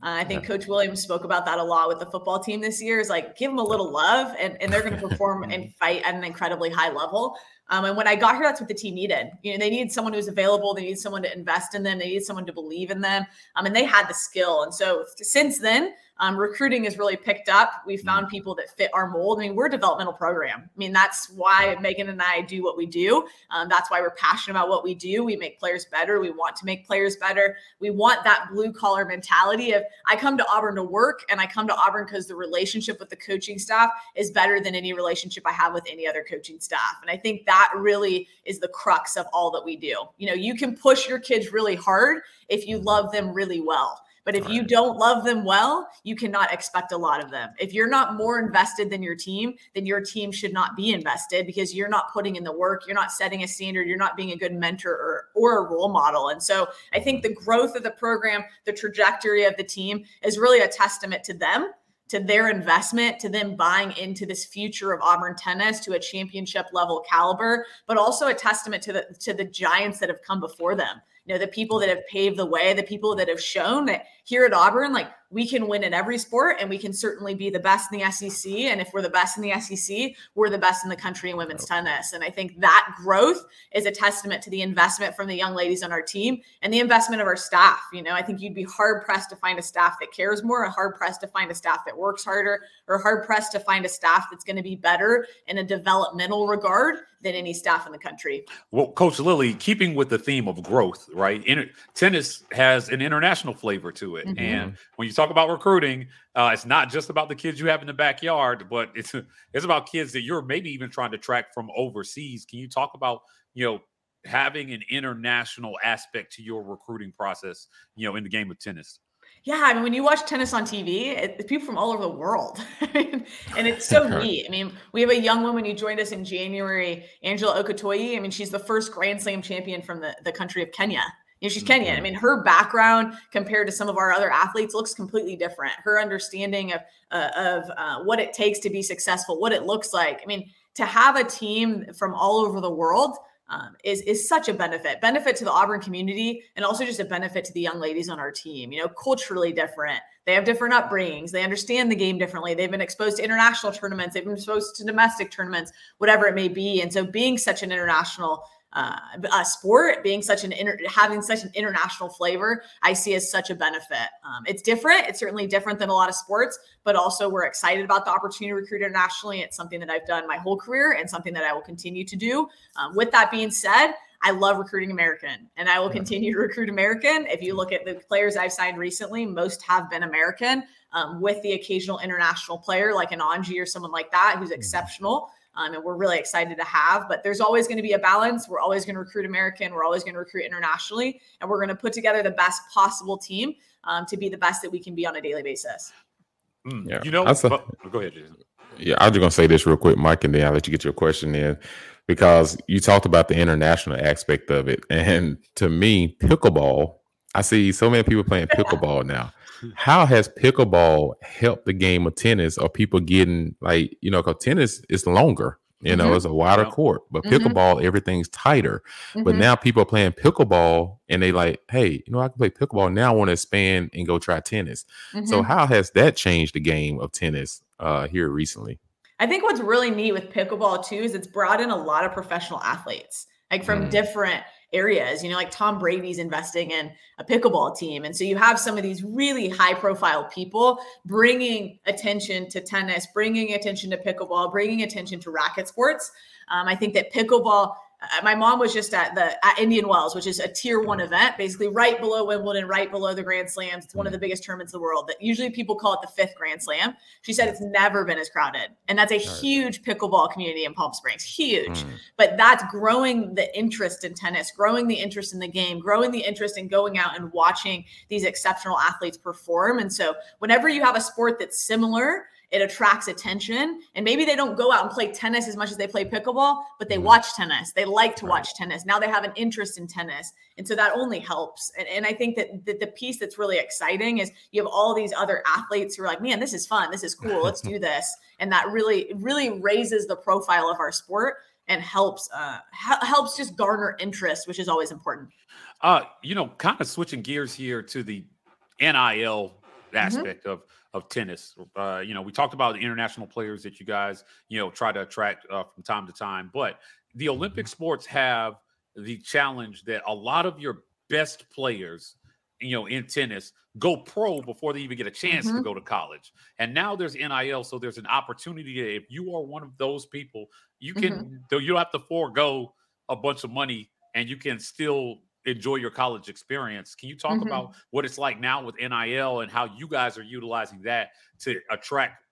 Uh, I think yeah. Coach Williams spoke about that a lot with the football team this year. Is like give them a little love, and, and they're going to perform and fight at an incredibly high level. Um, and when I got here, that's what the team needed. You know, they needed someone who's available. They need someone to invest in them. They need someone to believe in them. Um, and they had the skill. And so since then, um, recruiting has really picked up. We mm-hmm. found people that fit our mold. I mean, we're a developmental program. I mean, that's why Megan and I do what we do. Um, that's why we're passionate about what we do. We make players better. We want to make players better. We want that blue collar mentality of I come to Auburn to work and I come to Auburn because the relationship with the coaching staff is better than any relationship I have with any other coaching staff. And I think that really is the crux of all that we do. You know, you can push your kids really hard if you love them really well. But if right. you don't love them well, you cannot expect a lot of them. If you're not more invested than your team, then your team should not be invested because you're not putting in the work, you're not setting a standard, you're not being a good mentor or, or a role model. And so I think mm-hmm. the growth of the program, the trajectory of the team is really a testament to them to their investment, to them buying into this future of Auburn tennis to a championship level caliber, but also a testament to the to the giants that have come before them you know the people that have paved the way the people that have shown that here at auburn like we can win in every sport and we can certainly be the best in the sec and if we're the best in the sec we're the best in the country in women's tennis and i think that growth is a testament to the investment from the young ladies on our team and the investment of our staff you know i think you'd be hard pressed to find a staff that cares more or hard pressed to find a staff that works harder or hard pressed to find a staff that's going to be better in a developmental regard than any staff in the country. Well, Coach Lilley, keeping with the theme of growth, right? Tennis has an international flavor to it, mm-hmm. and when you talk about recruiting, uh, it's not just about the kids you have in the backyard, but it's it's about kids that you're maybe even trying to track from overseas. Can you talk about you know having an international aspect to your recruiting process, you know, in the game of tennis? Yeah, I mean, when you watch tennis on TV, it's people from all over the world, and it's so neat. I mean, we have a young woman who joined us in January, Angella Okutoyi. I mean, she's the first Grand Slam champion from the, the country of Kenya. You know, she's Kenyan. I mean, her background compared to some of our other athletes looks completely different. Her understanding of uh, of uh, what it takes to be successful, what it looks like. I mean, to have a team from all over the world um, is is such a benefit. Benefit to the auburn community and also just a benefit to the young ladies on our team. You know culturally different. They have different upbringings. They understand the game differently. They've been exposed to international tournaments. They've been exposed to domestic tournaments whatever it may be. And so being such an international uh, uh, sport being such an inter- having such an international flavor, I see as such a benefit. Um, it's different. It's certainly different than a lot of sports, but also we're excited about the opportunity to recruit internationally. It's something that I've done my whole career and something that I will continue to do. Um, with that being said, I love recruiting American and I will continue to recruit American. If you look at the players I've signed recently, most have been American um, with the occasional international player like an Anji or someone like that who's exceptional um, and we're really excited to have. But there's always going to be a balance. We're always going to recruit American. We're always going to recruit internationally, and we're going to put together the best possible team um, to be the best that we can be on a daily basis. Mm, yeah, you know, a, but, go ahead. Jason. Yeah, I'm just gonna say this real quick, Mike, and then I'll let you get your question in because you talked about the international aspect of it, and to me, pickleball. I see so many people playing pickleball now how has pickleball helped the game of tennis? Or people getting like you know, because tennis is longer. You know, mm-hmm. it's a wider court, but mm-hmm. pickleball, mm-hmm. everything's tighter. Mm-hmm. But now people are playing pickleball and they like, hey, you know, I can play pickleball. Now I want to expand and go try tennis. So mm-hmm. how has that changed the game of tennis uh, here recently? I think what's really neat with pickleball too is it's brought in a lot of professional athletes, like from mm. different areas. You know, like Tom Brady's investing in a pickleball team. And so you have some of these really high profile people bringing attention to tennis, bringing attention to pickleball, bringing attention to racket sports. Um, I think that pickleball my mom was just at the at Indian Wells, which is a tier one event, basically right below Wimbledon, right below the Grand Slams. It's one of the biggest tournaments in the world. That usually people call it the fifth Grand Slam. She said it's never been as crowded, and that's a huge pickleball community in Palm Springs, huge. Mm. But that's growing the interest in tennis, growing the interest in the game, growing the interest in going out and watching these exceptional athletes perform. And so, whenever you have a sport that's similar it attracts attention. And maybe they don't go out and play tennis as much as they play pickleball, but they mm-hmm. watch tennis. They like to watch tennis. Now they have an interest in tennis. And so that only helps. And, and I think that the, the piece that's really exciting is you have all these other athletes who are like, man, this is fun. This is cool. Let's do this. And that really, really raises the profile of our sport and helps uh, helps just garner interest, which is always important. Uh, you know, kind of switching gears here to the NIL mm-hmm. aspect mm-hmm. of of tennis. Uh, you know, we talked about the international players that you guys, you know, try to attract uh, from time to time, but the Olympic sports have the challenge that a lot of your best players, you know, in tennis go pro before they even get a chance mm-hmm. to go to college. And now there's NIL, so there's an opportunity. If you are one of those people, you can mm-hmm. you don't have to forego a bunch of money and you can still enjoy your college experience. Can you talk mm-hmm. about what it's like now with NIL and how you guys are utilizing that to attract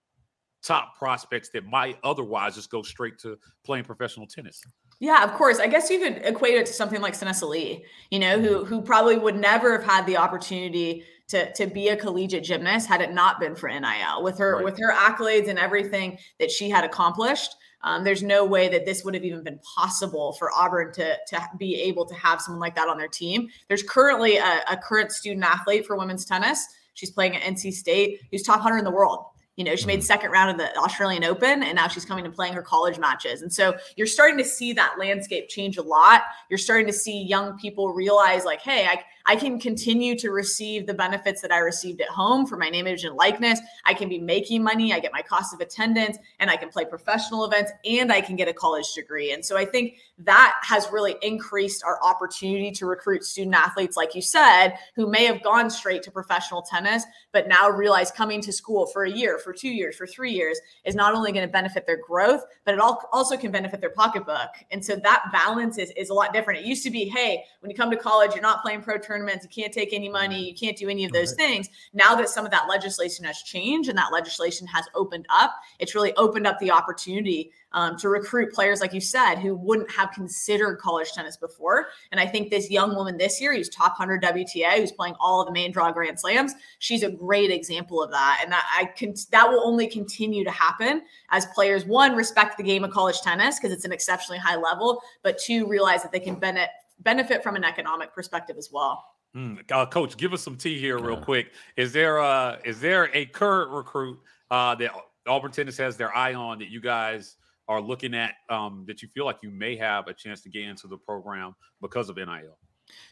top prospects that might otherwise just go straight to playing professional tennis? Yeah, of course. I guess you could equate it to something like Sunisa Lee, you know, who mm-hmm. who probably would never have had the opportunity to to be a collegiate gymnast had it not been for NIL. With her right. with her accolades and everything that she had accomplished, um, there's no way that this would have even been possible for Auburn to, to be able to have someone like that on their team. There's currently a, a current student athlete for women's tennis. She's playing at NC State, who's top 100 in the world. You know, she made mm-hmm. second round of the Australian Open and now she's coming and playing her college matches. And so you're starting to see that landscape change a lot. You're starting to see young people realize, like, hey, I, I can continue to receive the benefits that I received at home for my name, image, and likeness. I can be making money. I get my cost of attendance and I can play professional events and I can get a college degree. And so I think that has really increased our opportunity to recruit student athletes, like you said, who may have gone straight to professional tennis, but now realize coming to school for a year, for two years, for three years is not only going to benefit their growth, but it also can benefit their pocketbook. And so that balance is, is a lot different. It used to be, hey, when you come to college, you're not playing pro tournaments tournaments. You can't take any money. You can't do any of those right. things. Now that some of that legislation has changed and that legislation has opened up, it's really opened up the opportunity um, to recruit players, like you said, who wouldn't have considered college tennis before. And I think this young woman this year, who's top 100 WTA, who's playing all of the main draw Grand Slams, she's a great example of that. And that I can that will only continue to happen as players one respect the game of college tennis because it's an exceptionally high level, but two realize that they can benefit benefit from an economic perspective as well. Mm, uh, Coach, give us some tea here, real yeah. quick. Is there uh is there a current recruit uh, that Auburn Tennis has their eye on that you guys are looking at um, that you feel like you may have a chance to get into the program because of NIL?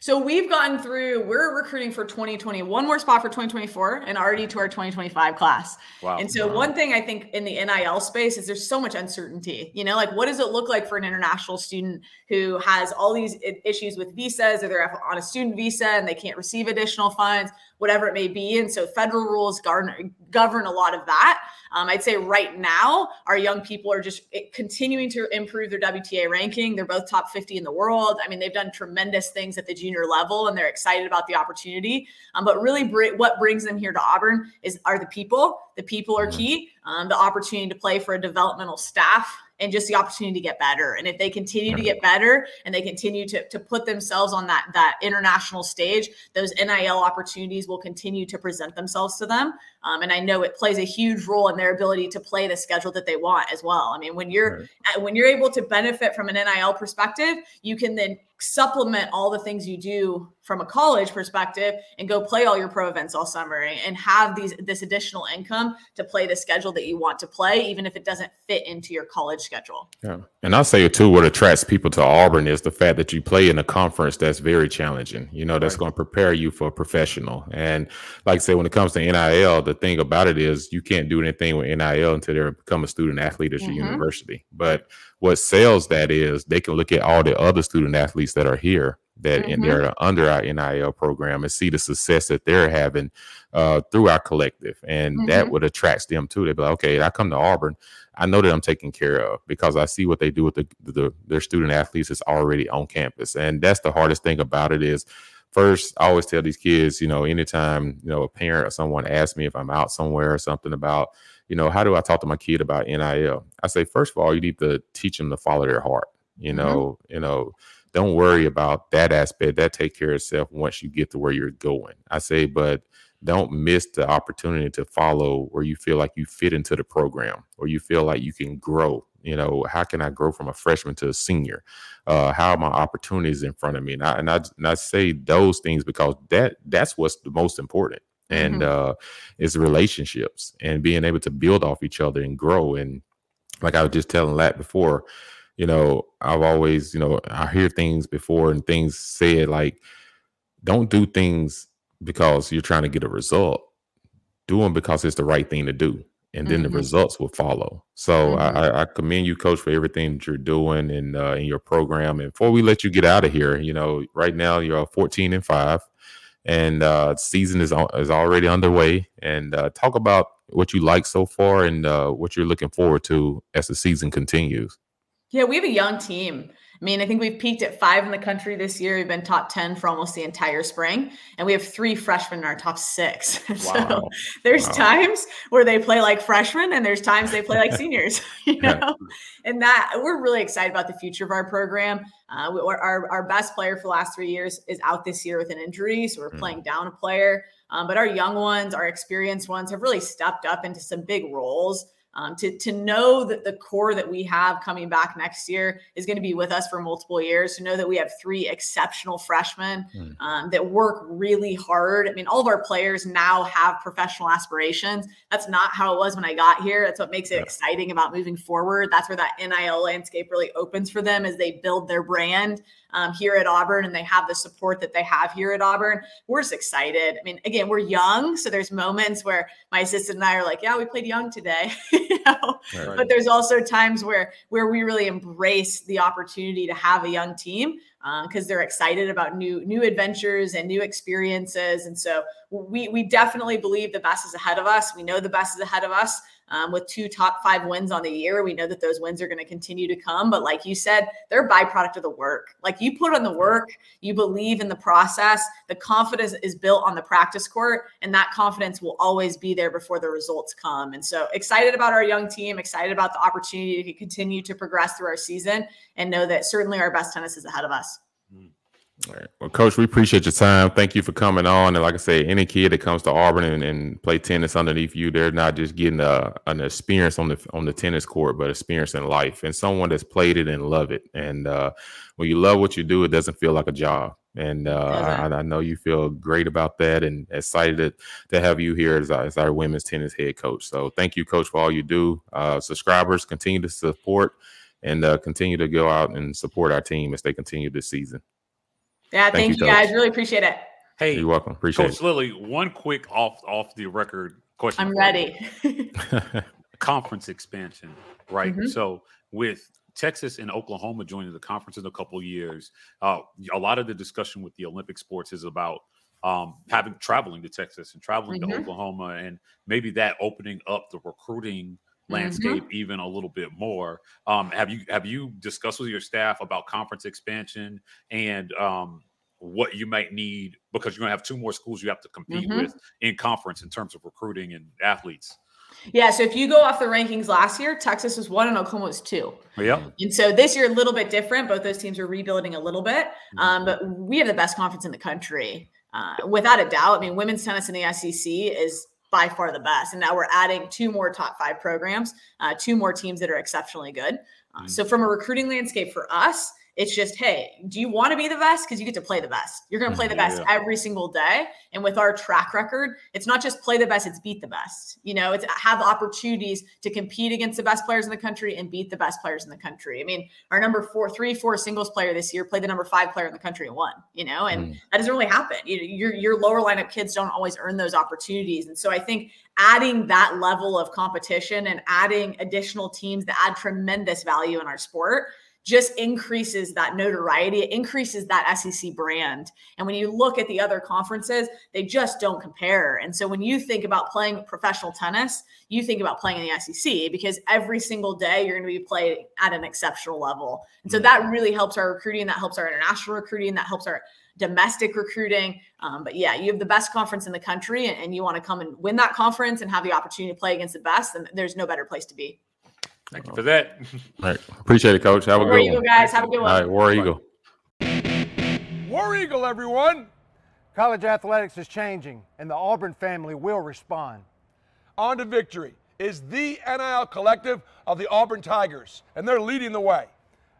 So we've gotten through, we're recruiting for 2020, one more spot for 2024 and already to our 2025 class. Wow. And so wow. one thing I think in the NIL space is there's so much uncertainty. You know, like what does it look like for an international student who has all these issues with visas or they're on a student visa and they can't receive additional funds? Whatever it may be. And so federal rules govern, govern a lot of that. Um, I'd say right now, our young people are just eh, continuing to improve their WTA ranking. They're both top 50 in the world. I mean, they've done tremendous things at the junior level and they're excited about the opportunity. Um, but really, br- what brings them here to Auburn is are the people. The people are mm-hmm. key. Um, the opportunity to play for a developmental staff and just the opportunity to get better. And if they continue to get better and they continue to, to put themselves on that, that international stage, those NIL opportunities will continue to present themselves to them. Um, and I know it plays a huge role in their ability to play the schedule that they want as well. I mean, when you're right. when you're able to benefit from an NIL perspective, you can then supplement all the things you do from a college perspective and go play all your pro events all summer and have these this additional income to play the schedule that you want to play even if it doesn't fit into your college schedule. Yeah. And i'll say it too what attracts people to auburn is the fact that you play in a conference that's very challenging. You know that's right. going to prepare you for a professional. And like i say when it comes to nil the thing about it is you can't do anything with nil until they become a student athlete at mm-hmm. your university. But what sales that is they can look at all the other student athletes that are here that mm-hmm. in there under our NIL program and see the success that they're having uh, through our collective, and mm-hmm. that would attract them too. They'd be like, okay, I come to Auburn, I know that I'm taken care of because I see what they do with the, the their student athletes that's already on campus, and that's the hardest thing about it is. First, I always tell these kids, you know, anytime you know a parent or someone asks me if I'm out somewhere or something about you know, how do I talk to my kid about NIL? I say, first of all, you need to teach them to follow their heart. You mm-hmm. know, mm-hmm. you know, don't worry about that aspect. That take care of itself once you get to where you're going. I say, but don't miss the opportunity to follow where you feel like you fit into the program or you feel like you can grow. You know, how can I grow from a freshman to a senior? Uh, how are my opportunities in front of me? And I, and I, and I say those things because that that's what's the most important and mm-hmm. uh it's relationships and being able to build off each other and grow and like i was just telling lat before you know i've always you know i hear things before and things said like don't do things because you're trying to get a result do them because it's the right thing to do and then mm-hmm. the results will follow so mm-hmm. I, I, commend you coach for everything that you're doing in uh, in your program and before we let you get out of here you know right now you're 14 and 5 and uh, season is is already underway. And uh, talk about what you like so far and uh, what you're looking forward to as the season continues. Yeah, we have a young team. I mean, I think we've peaked at five in the country this year. We've been top 10 for almost the entire spring. And we have three freshmen in our top six. Wow. so there's wow. times where they play like freshmen and there's times they play like seniors, you know? Yeah. And that we're really excited about the future of our program. Uh, we, our, our best player for the last three years is out this year with an injury. So we're mm. playing down a player. Um, but our young ones, our experienced ones have really stepped up into some big roles um, to, to know that the core that we have coming back next year is going to be with us for multiple years, to know that we have three exceptional freshmen mm. um, that work really hard. I mean, all of our players now have professional aspirations. That's not how it was when I got here. That's what makes it yeah. exciting about moving forward. That's where that NIL landscape really opens for them as they build their brand um, here at Auburn and they have the support that they have here at Auburn. We're just excited. I mean, again, we're young, so there's moments where my assistant and I are like, "Yeah, we played young today," you know. Right. But there's also times where where we really embrace the opportunity to have a young team because uh, they're excited about new new adventures and new experiences. And so we we definitely believe the best is ahead of us. We know the best is ahead of us um, with two top five wins on the year. We know that those wins are going to continue to come. But like you said, they're a byproduct of the work. Like you put on the work, you believe in the process, the confidence is built on the practice court, and that confidence will always be there before the results come. And so excited about our young team, excited about the opportunity to continue to progress through our season and know that certainly our best tennis is ahead of us. All right. Well, Coach, we appreciate your time. Thank you for coming on. And like I say, any kid that comes to Auburn and, and play tennis underneath you, they're not just getting a, an experience on the on the tennis court, but experience in life and someone that's played it and love it. And uh, when you love what you do, it doesn't feel like a job. And uh, I, I, know you feel great about that and excited to, to have you here as, as, our women's tennis head coach. So thank you, coach, for all you do. Uh, subscribers, continue to support and uh, continue to go out and support our team as they continue this season. Yeah, thank, thank you, you guys. Really appreciate it. Hey, you're welcome. Appreciate Coach it. Lilley, one quick off off the record question. I'm ready. conference expansion, right? Mm-hmm. So with Texas and Oklahoma joining the conference in a couple years, uh, a lot of the discussion with the Olympic sports is about um, having traveling to Texas and traveling mm-hmm. to Oklahoma, and maybe that opening up the recruiting landscape mm-hmm. even a little bit more. Um, have you have you discussed with your staff about conference expansion and um, what you might need because you're going to have two more schools you have to compete mm-hmm. with in conference in terms of recruiting and athletes? Yeah, so if you go off the rankings last year, Texas was one and Oklahoma was two. Yeah. And so this year, a little bit different. Both those teams are rebuilding a little bit. Mm-hmm. Um, but we have the best conference in the country. Uh, without a doubt. I mean, women's tennis in the SEC is by far the best. And now we're adding two more top five programs, uh, two more teams that are exceptionally good. Uh, mm-hmm. So, from a recruiting landscape for us, it's just, hey, do you want to be the best? Because you get to play the best. You're going to play the mm-hmm. best yeah. every single day. And with our track record, it's not just play the best, it's beat the best. You know, it's have opportunities to compete against the best players in the country and beat the best players in the country. I mean, our number four, three, four singles player this year played the number five player in the country and won, you know, and mm. that doesn't really happen. You know, your, your lower lineup kids don't always earn those opportunities. And so I think adding that level of competition and adding additional teams that add tremendous value in our sport just increases that notoriety, it increases that SEC brand. And when you look at the other conferences, they just don't compare. And so when you think about playing professional tennis, you think about playing in the SEC because every single day you're going to be playing at an exceptional level. And so mm-hmm. that really helps our recruiting, that helps our international recruiting, that helps our domestic recruiting. Um, but yeah, you have the best conference in the country and, and you want to come and win that conference and have the opportunity to play against the best, then there's no better place to be. Thank you for that. All right. Appreciate it, coach. Have a War good Eagle, one. guys. Have a good one. All right. War Eagle. War Eagle, everyone. College athletics is changing, and the Auburn family will respond. On to Victory is the NIL collective of the Auburn Tigers, and they're leading the way.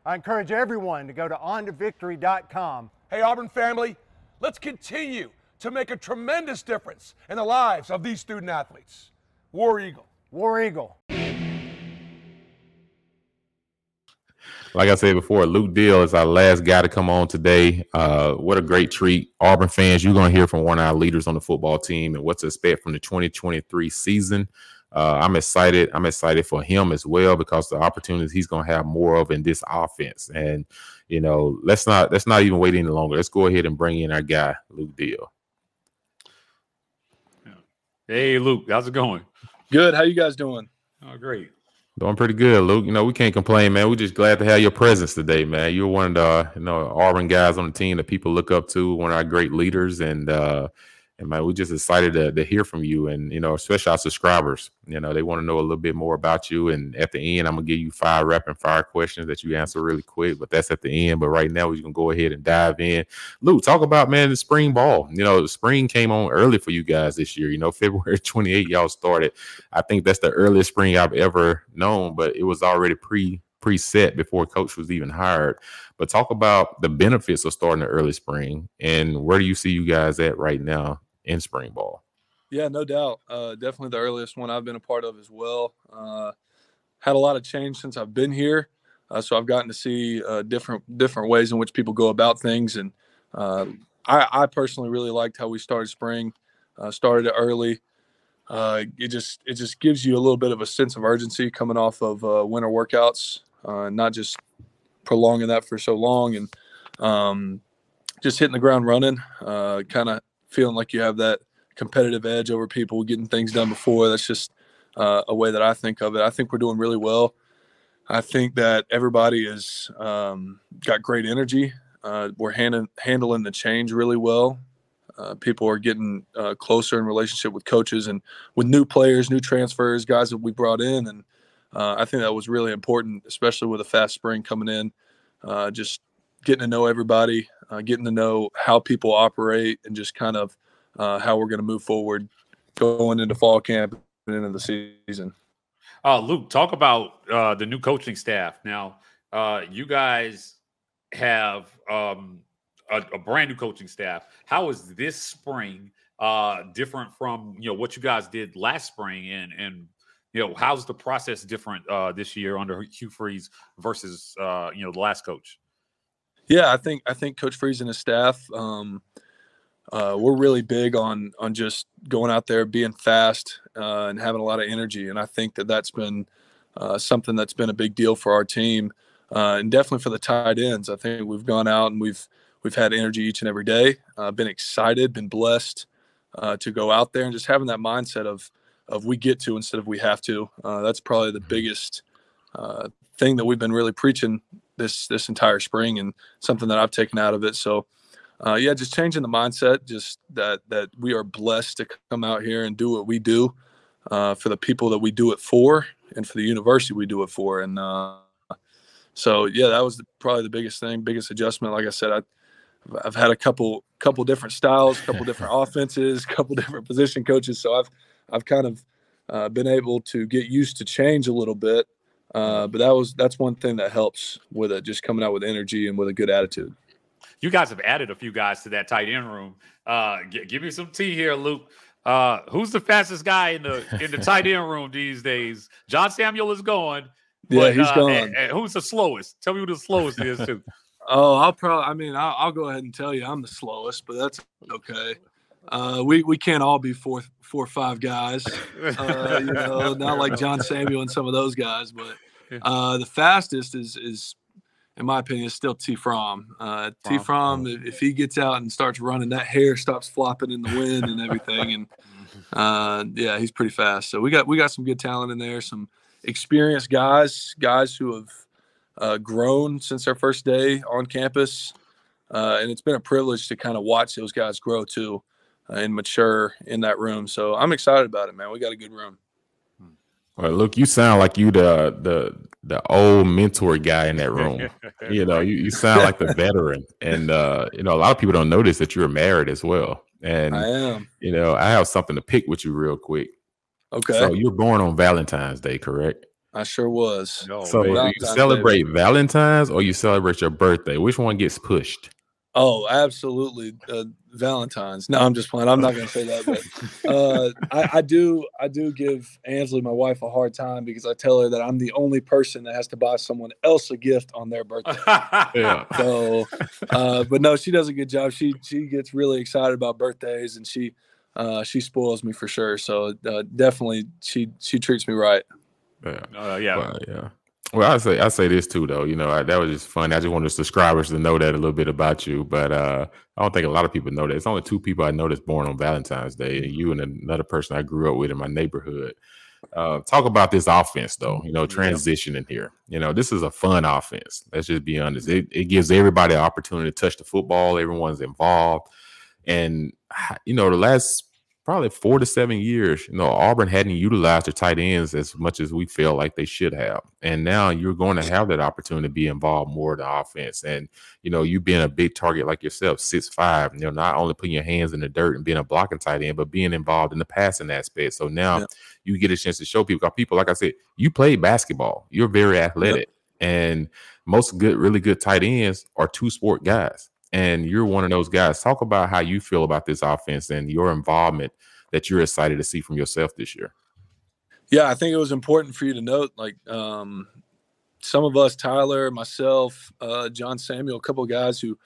I encourage everyone to go to ontovictory.com. Hey, Auburn family, let's continue to make a tremendous difference in the lives of these student athletes. War Eagle. War Eagle. Like I said before, Luke Deal is our last guy to come on today. Uh, what a great treat. Auburn fans, you're going to hear from one of our leaders on the football team and what to expect from the 2023 season. Uh, I'm excited. I'm excited for him as well because the opportunities he's going to have more of in this offense. And you know, let's not let's not even wait any longer. Let's go ahead and bring in our guy, Luke Deal. Hey, Luke, how's it going? Good. How you guys doing? Oh, great. Doing pretty good, Luke. You know, we can't complain, man. We're just glad to have your presence today, man. You're one of the you know Auburn guys on the team that people look up to, one of our great leaders, and uh, and man, we're just excited to, to hear from you, and you know, especially our subscribers. You know, they want to know a little bit more about you. And at the end, I'm gonna give you five rapid fire questions that you answer really quick. But that's at the end. But right now, we're gonna go ahead and dive in. Luke, talk about man the spring ball. You know, spring came on early for you guys this year. You know, February 28, y'all started. I think that's the earliest spring I've ever known, but it was already pre preset before coach was even hired. But talk about the benefits of starting the early spring and where do you see you guys at right now in spring ball. Yeah, no doubt. Uh, definitely the earliest one I've been a part of as well. Uh, had a lot of change since I've been here, uh, so I've gotten to see uh, different different ways in which people go about things, and uh, I, I, personally really liked how we started spring. Uh, started it early. it just it just gives you a little bit of a sense of urgency coming off of winter workouts, not just prolonging that for so long, and um, just hitting the ground running. kind of feeling like you have that competitive edge over people getting things done before. That's just uh, a way that I think of it. I think we're doing really well. I think that everybody has um, got great energy. Uh, we're hand- handling the change really well. Uh, people are getting uh, closer in relationship with coaches and with new players, new transfers, guys that we brought in, and uh, I think that was really important, especially with a fast spring coming in. Uh, just getting to know everybody, uh, getting to know how people operate, and just kind of uh, how we're going to move forward going into fall camp and into the season. Uh, Luke, talk about uh, the new coaching staff. Now, uh, you guys have um, a, a brand new coaching staff. How is this spring uh, different from you know what you guys did last spring, and and you know how's the process different uh, this year under Hugh Freeze versus uh, you know the last coach? Yeah, I think I think Coach Freeze and his staff. Um, uh, we're really big on on just going out there, being fast, uh, and having a lot of energy. And I think that that's been uh, something that's been a big deal for our team, uh, and definitely for the tight ends. I think we've gone out and we've we've had energy each and every day. Uh, been excited, been blessed uh, to go out there and just having that mindset of of we get to instead of we have to. that's probably the biggest thing that we've been really preaching this this entire spring, and something that I've taken out of it. So uh, yeah, just changing the mindset, just that that we are blessed to come out here and do what we do uh, for the people that we do it for, and for the university we do it for. And uh, so, yeah, that was the, probably the biggest thing, biggest adjustment. Like I said, I, I've had a couple couple different styles, couple different offenses, couple different position coaches. So I've I've kind of uh, been able to get used to change a little bit. Uh, but that was that's one thing that helps with it, just coming out with energy and with a good attitude you guys have added a few guys to that tight end room. Uh, g- give me some tea here, Luke. Uh, who's the fastest guy in the in the tight end room these days? John Samuel is. Yeah, but, he's uh, going. And, and who's the slowest? Tell me who the slowest is too. Oh, I'll probably. I mean, I'll, I'll, go ahead and tell you I'm the slowest, but that's okay. Uh, we we can't all be four four or five guys. Uh, you know, not like John Samuel and some of those guys, but uh, the fastest is is in my opinion, is still T. Fromm. Uh, T. Fromm, if he gets out and starts running, that hair stops flopping in the wind and everything. And uh, yeah, he's pretty fast. So we got we got some good talent in there, some experienced guys, guys who have uh, grown since their first day on campus, uh, and it's been a privilege to kind of watch those guys grow too and mature in that room. So I'm excited about it, man. We got a good room. Well, look, you sound like you the the the old mentor guy in that room. you know, you, you sound like the veteran, and uh, you know, a lot of people don't notice that you're married as well. And I am. You know, I have something to pick with you real quick. Okay. So you're born on Valentine's Day, correct? I sure was. No, so you celebrate Day. Valentine's or you celebrate your birthday? Which one gets pushed? Oh, absolutely. Uh, Valentine's. No, I'm just playing. I'm not going to say that, but uh, I, I, do. I do give Ansley, my wife, a hard time because I tell her that I'm the only person that has to buy someone else a gift on their birthday. yeah. So, uh, but no, she does a good job. She she gets really excited about birthdays, and she uh, she spoils me for sure. So uh, definitely, she she treats me right. Yeah. Uh, yeah. Well, yeah. Well, I say I say this too, though. You know, I, that was just fun. I just wanted subscribers to know that a little bit about you, but uh, I don't think a lot of people know that. It's only two people I know that's born on Valentine's Day, and you and another person I grew up with in my neighborhood. Uh, talk about this offense, though. You know, transitioning here. You know, this is a fun offense. Let's just be honest. It, it gives everybody an opportunity to touch the football. Everyone's involved, and you know, the last probably four to seven years, you know, Auburn hadn't utilized their tight ends as much as we feel like they should have. And now you're going to have that opportunity to be involved more in the offense. And, you know, you being a big target like yourself, six five, you know, not only putting your hands in the dirt and being a blocking tight end, but being involved in the passing aspect. So now yeah. you get a chance to show people because people, like I said, you play basketball. You're very athletic. And most good, really good tight ends are two sport guys and you're one of those guys. Talk about how you feel about this offense and your involvement that you're excited to see from yourself this year. Yeah, I think it was important for you to note, like um, some of us, Tyler, myself, uh, John Samuel, a couple of guys who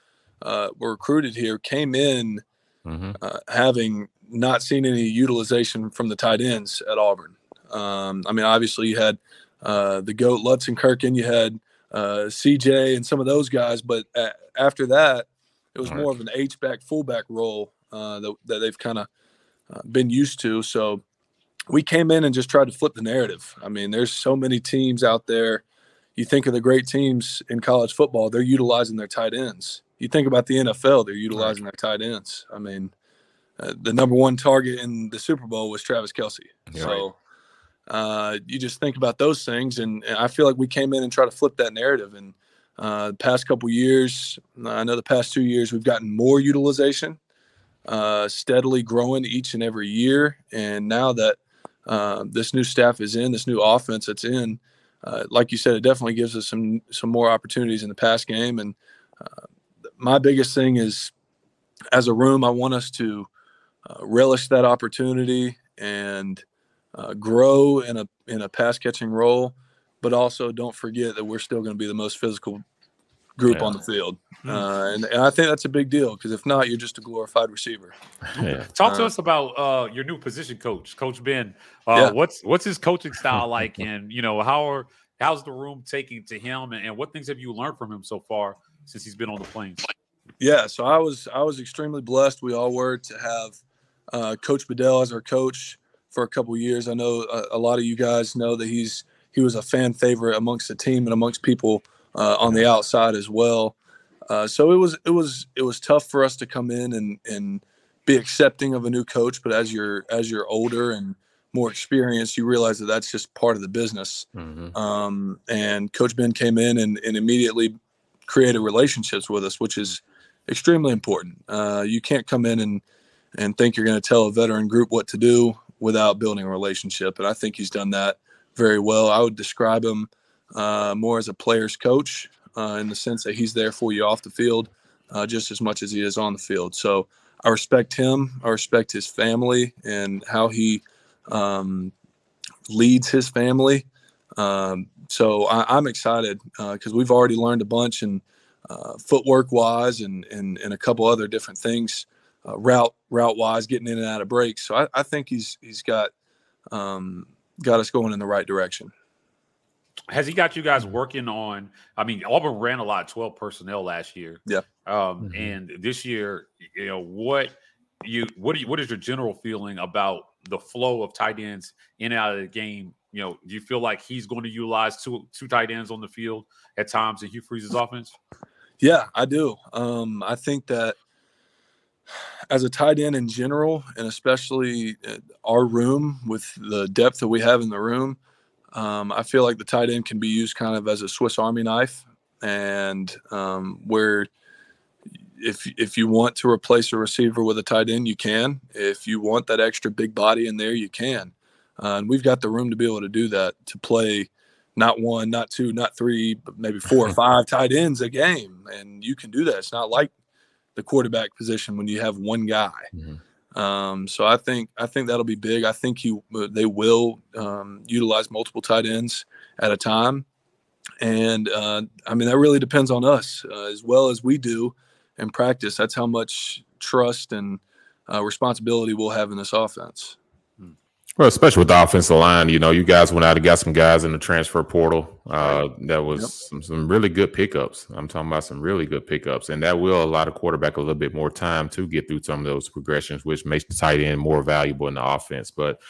uh, were recruited here, came in mm-hmm. uh, having not seen any utilization from the tight ends at Auburn. Um, I mean, obviously you had uh, the goat Lutzenkirchen, you had uh, CJ, and some of those guys, but after that, it was more of an H back fullback role uh, that, that they've kind of uh, been used to. So we came in and just tried to flip the narrative. I mean, there's so many teams out there. You think of the great teams in college football, they're utilizing their tight ends. You think about the NFL, they're utilizing right. their tight ends. I mean, uh, the number one target in the Super Bowl was Travis Kelce. So uh, you just think about those things, and, and, I feel like we came in and tried to flip that narrative. And uh, the past couple years, I know the past two years, we've gotten more utilization, uh, steadily growing each and every year. And now that uh, this new staff is in, this new offense that's in, uh, like you said, it definitely gives us some some more opportunities in the pass game. And uh, my biggest thing is, as a room, I want us to uh, relish that opportunity and grow in a in a pass catching role, but also don't forget that we're still going to be the most physical group yeah. on the field. Hmm. Uh, and, and, I think that's a big deal because if not, you're just a glorified receiver. Yeah. Talk to uh, us about uh, your new position coach, Coach Ben. Uh, yeah. What's what's his coaching style like, and you know how are how's the room taking to him, and, and, what things have you learned from him so far since he's been on the plains? Yeah, so I was I was extremely blessed. We all were to have uh, Coach Bedell as our coach for a couple years. I know a, a, lot of you guys know that he's he was a fan favorite amongst the team and amongst people uh, on the outside as well. Uh, so it was it was it was tough for us to come in and and be accepting of a new coach. But as you're as you're older and more experienced, you realize that that's just part of the business. Mm-hmm. Um, and Coach Ben came in and, and immediately created relationships with us, which is extremely important. Uh, you can't come in and and think you're going to tell a veteran group what to do without building a relationship. And I think he's done that very well. I would describe him uh, more as a player's coach uh, in the sense that he's there for you off the field uh, just as much as he is on the field. So I respect him. I respect his family and how he um, leads his family. Um, so I, am excited because uh, we've already learned a bunch and uh, footwork wise and, and, and a couple other different things uh, route route wise, getting in and out of breaks. So I, I think he's he's got um, got us going in the right direction. Has he got you guys working on? I mean, Auburn ran a lot, of twelve personnel last year. Yeah. Um, mm-hmm. And this year, you know what you what do you, what is your general feeling about the flow of tight ends in and out of the game? You know, do you feel like he's going to utilize two two tight ends on the field at times in Hugh Freeze's offense? Yeah, I do. Um, I think that as a tight end in general, and especially uh, our room with the depth that we have in the room, um, I feel like the tight end can be used kind of as a Swiss Army knife, and um, where if if you want to replace a receiver with a tight end, you can. If you want that extra big body in there, you can. Uh, and we've got the room to be able to do that to play not one, not two, not three, but maybe four or five tight ends a game, and you can do that. It's not like the quarterback position when you have one guy. Mm-hmm. Um, so I think I think that'll be big. I think he they will um, utilize multiple tight ends at a time, and uh, I mean that really depends on us uh, as well as we do in practice. That's how much trust and uh, responsibility we'll have in this offense. Well, especially with the offensive line, you know, you guys went out and got some guys in the transfer portal. Uh, that was yep. some, some really good pickups. I'm talking about some really good pickups, and that will allow the quarterback a little bit more time to get through some of those progressions, which makes the tight end more valuable in the offense. But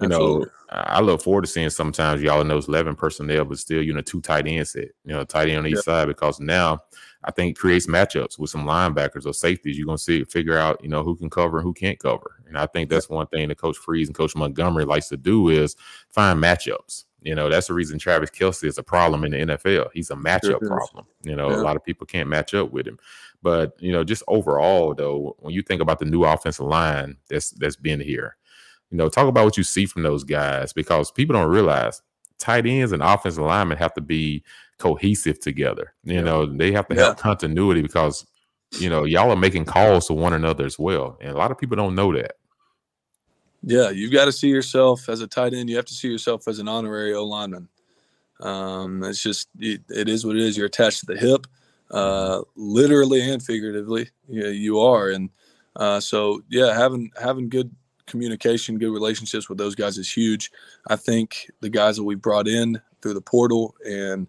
you Absolutely. know, I look forward to seeing sometimes y'all in those 11 personnel, but still, you know, two tight end set, you know, tight end on each yep. side, because now I think creates matchups with some linebackers or safeties. You're going to see, figure out, you know, who can cover and who can't cover. And I think that's one thing that Coach Freeze and Coach Montgomery likes to do is find matchups. You know, that's the reason Travis Kelce is a problem in the NFL. He's a matchup problem. You know, yeah. a lot of people can't match up with him. But, you know, just overall though, when you think about the new offensive line that's that's been here, you know, talk about what you see from those guys because people don't realize tight ends and offensive linemen have to be cohesive together. You yeah. know, they have to yeah. have continuity because you know y'all are making calls to one another as well, and a lot of people don't know that. Yeah, you've got to see yourself as a tight end. You have to see yourself as an honorary O lineman. Um, it's just it, it is what it is. You're attached to the hip, uh, literally and figuratively. Yeah, you are, and uh, so yeah, having having good communication, good relationships with those guys is huge. I think the guys that we brought in through the portal and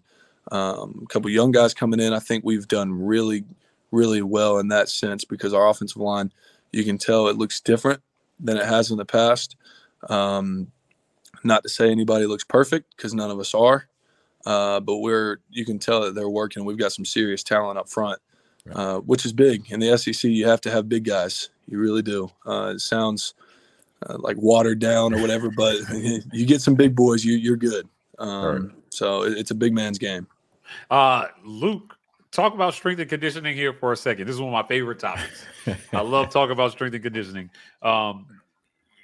um, a couple young guys coming in, I think we've done really, really well in that sense because our offensive line, you can tell it looks different than it has in the past. Um, not to say anybody looks perfect because none of us are, uh, but we're you can tell that they're working. We've got some serious talent up front, uh, which is big. In the SEC, you have to have big guys. You really do. Uh, it sounds uh, like watered down or whatever, but you get some big boys, you you're good. Um, right. So it's a big man's game. Uh, Luke, talk about strength and conditioning here for a second. This is one of my favorite topics. I love talking about strength and conditioning. Um,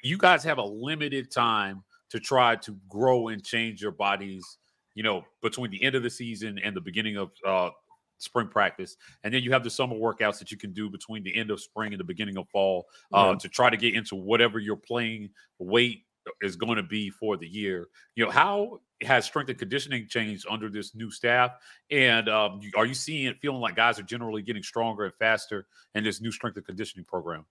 you guys have a limited time to try to grow and change your bodies. You know, between the end of the season and the beginning of uh, spring practice, and then you have the summer workouts that you can do between the end of spring and the beginning of fall uh, to try to get into whatever your playing weight is going to be for the year. You know, how has strength and conditioning changed under this new staff? And um, are you seeing it feeling like guys are generally getting stronger and faster in this new strength and conditioning program?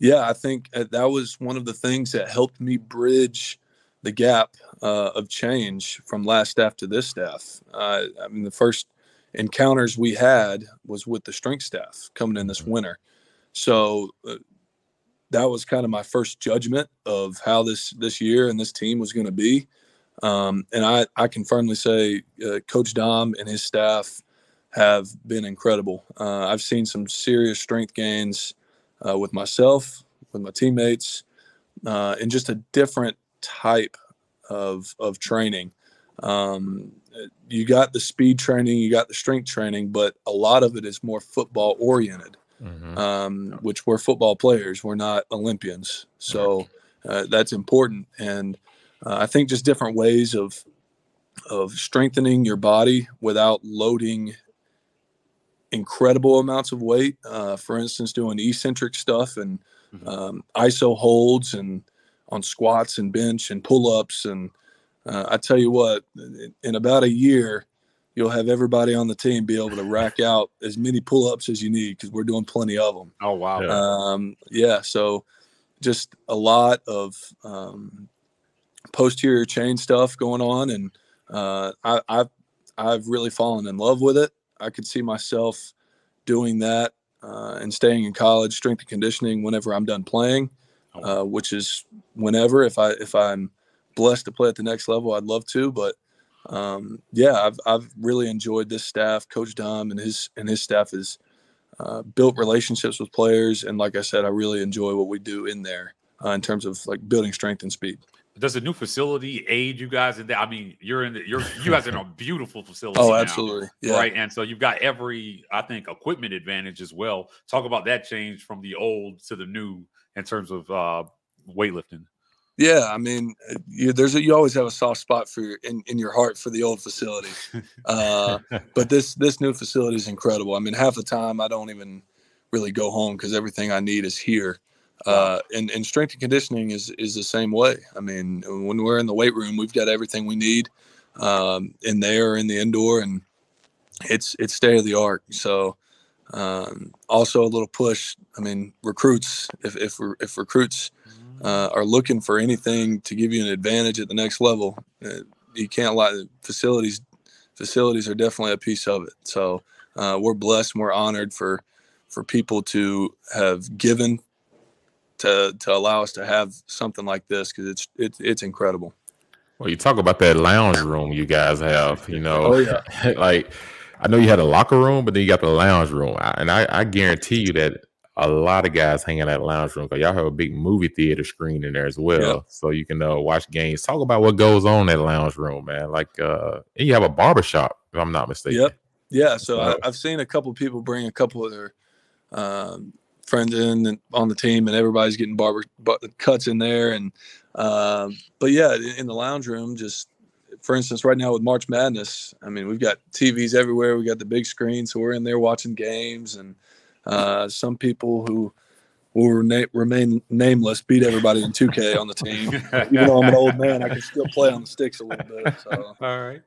Yeah, I think uh, that was one of the things that helped me bridge the gap uh, of change from last staff to this staff. Uh, I mean, the first encounters we had was with the strength staff coming in this Mm-hmm. winter. So uh, that was kind of my first judgment of how this this year and this team was going to be. Um, and I, I can firmly say uh, Coach Dom and his staff have been incredible. Uh, I've seen some serious strength gains uh, with myself, with my teammates, uh, and just a different type of of training. Um, you got the speed training, you got the strength training, but a lot of it is more football oriented, Mhm. um, which we're football players. We're not Olympians, so uh, that's important. And uh, I think just different ways of of strengthening your body without loading incredible amounts of weight. Uh, for instance, doing eccentric stuff and Mhm. um, ISO holds and on squats and bench and pull ups. And uh, I tell you what, in about a year, you'll have everybody on the team be able to rack out as many pull ups as you need because we're doing plenty of them. Oh wow! Yeah. Um, yeah, so just a lot of um, posterior chain stuff going on, and uh, I, I've I've really fallen in love with it. I could see myself doing that uh, and staying in college, strength and conditioning whenever I'm done playing, uh, which is whenever. If I if I'm blessed to play at the next level, I'd love to. But um, yeah, I've I've really enjoyed this staff. Coach Dom and his and his staff has uh, built relationships with players, and like I said, I really enjoy what we do in there uh, in terms of like building strength and speed. Does the new facility aid you guys in that? I mean, you're in the you're you guys are in a beautiful facility. Oh, now, absolutely, yeah. Right, and so you've got every I think equipment advantage as well. Talk about that change from the old to the new in terms of uh weightlifting. Yeah, I mean, uh, you, there's a, you always have a soft spot for your, in in your heart for the old facility, uh, but this this new facility is incredible. I mean, half the time I don't even really go home because everything I need is here. Uh, and, and strength and conditioning is is the same way. I mean, when we're in the weight room, we've got everything we need um, in there in the indoor, and it's it's state of the art. So um, also a little push. I mean, recruits if if, if recruits uh, are looking for anything to give you an advantage at the next level, uh, you can't lie. Facilities facilities are definitely a piece of it. So uh, we're blessed. And we're honored for for people to have given to to allow us to have something like this because it's it's it's incredible. Well, you talk about that lounge room you guys have, you know. Oh, yeah. like I know you had a locker room, but then you got the lounge room. And I, I guarantee you that a lot of guys hang in that lounge room because y'all have a big movie theater screen in there as well. Yeah. So you can uh, watch games. Talk about what goes on in that lounge room, man. Like uh and you have a barber shop, if I'm not mistaken. Yep. Yeah. So I, I've seen a couple people bring a couple of their um, friends in and on the team, and everybody's getting barber cuts in there. And um, but yeah, in, in the lounge room, just for instance, right now with March Madness, I mean, we've got TVs everywhere. We got the big screen, so we're in there watching games, and uh, some people who will rena- remain nameless beat everybody in 2K on the team. Even though I'm an old man, I can still play on the sticks a little bit. So. All right.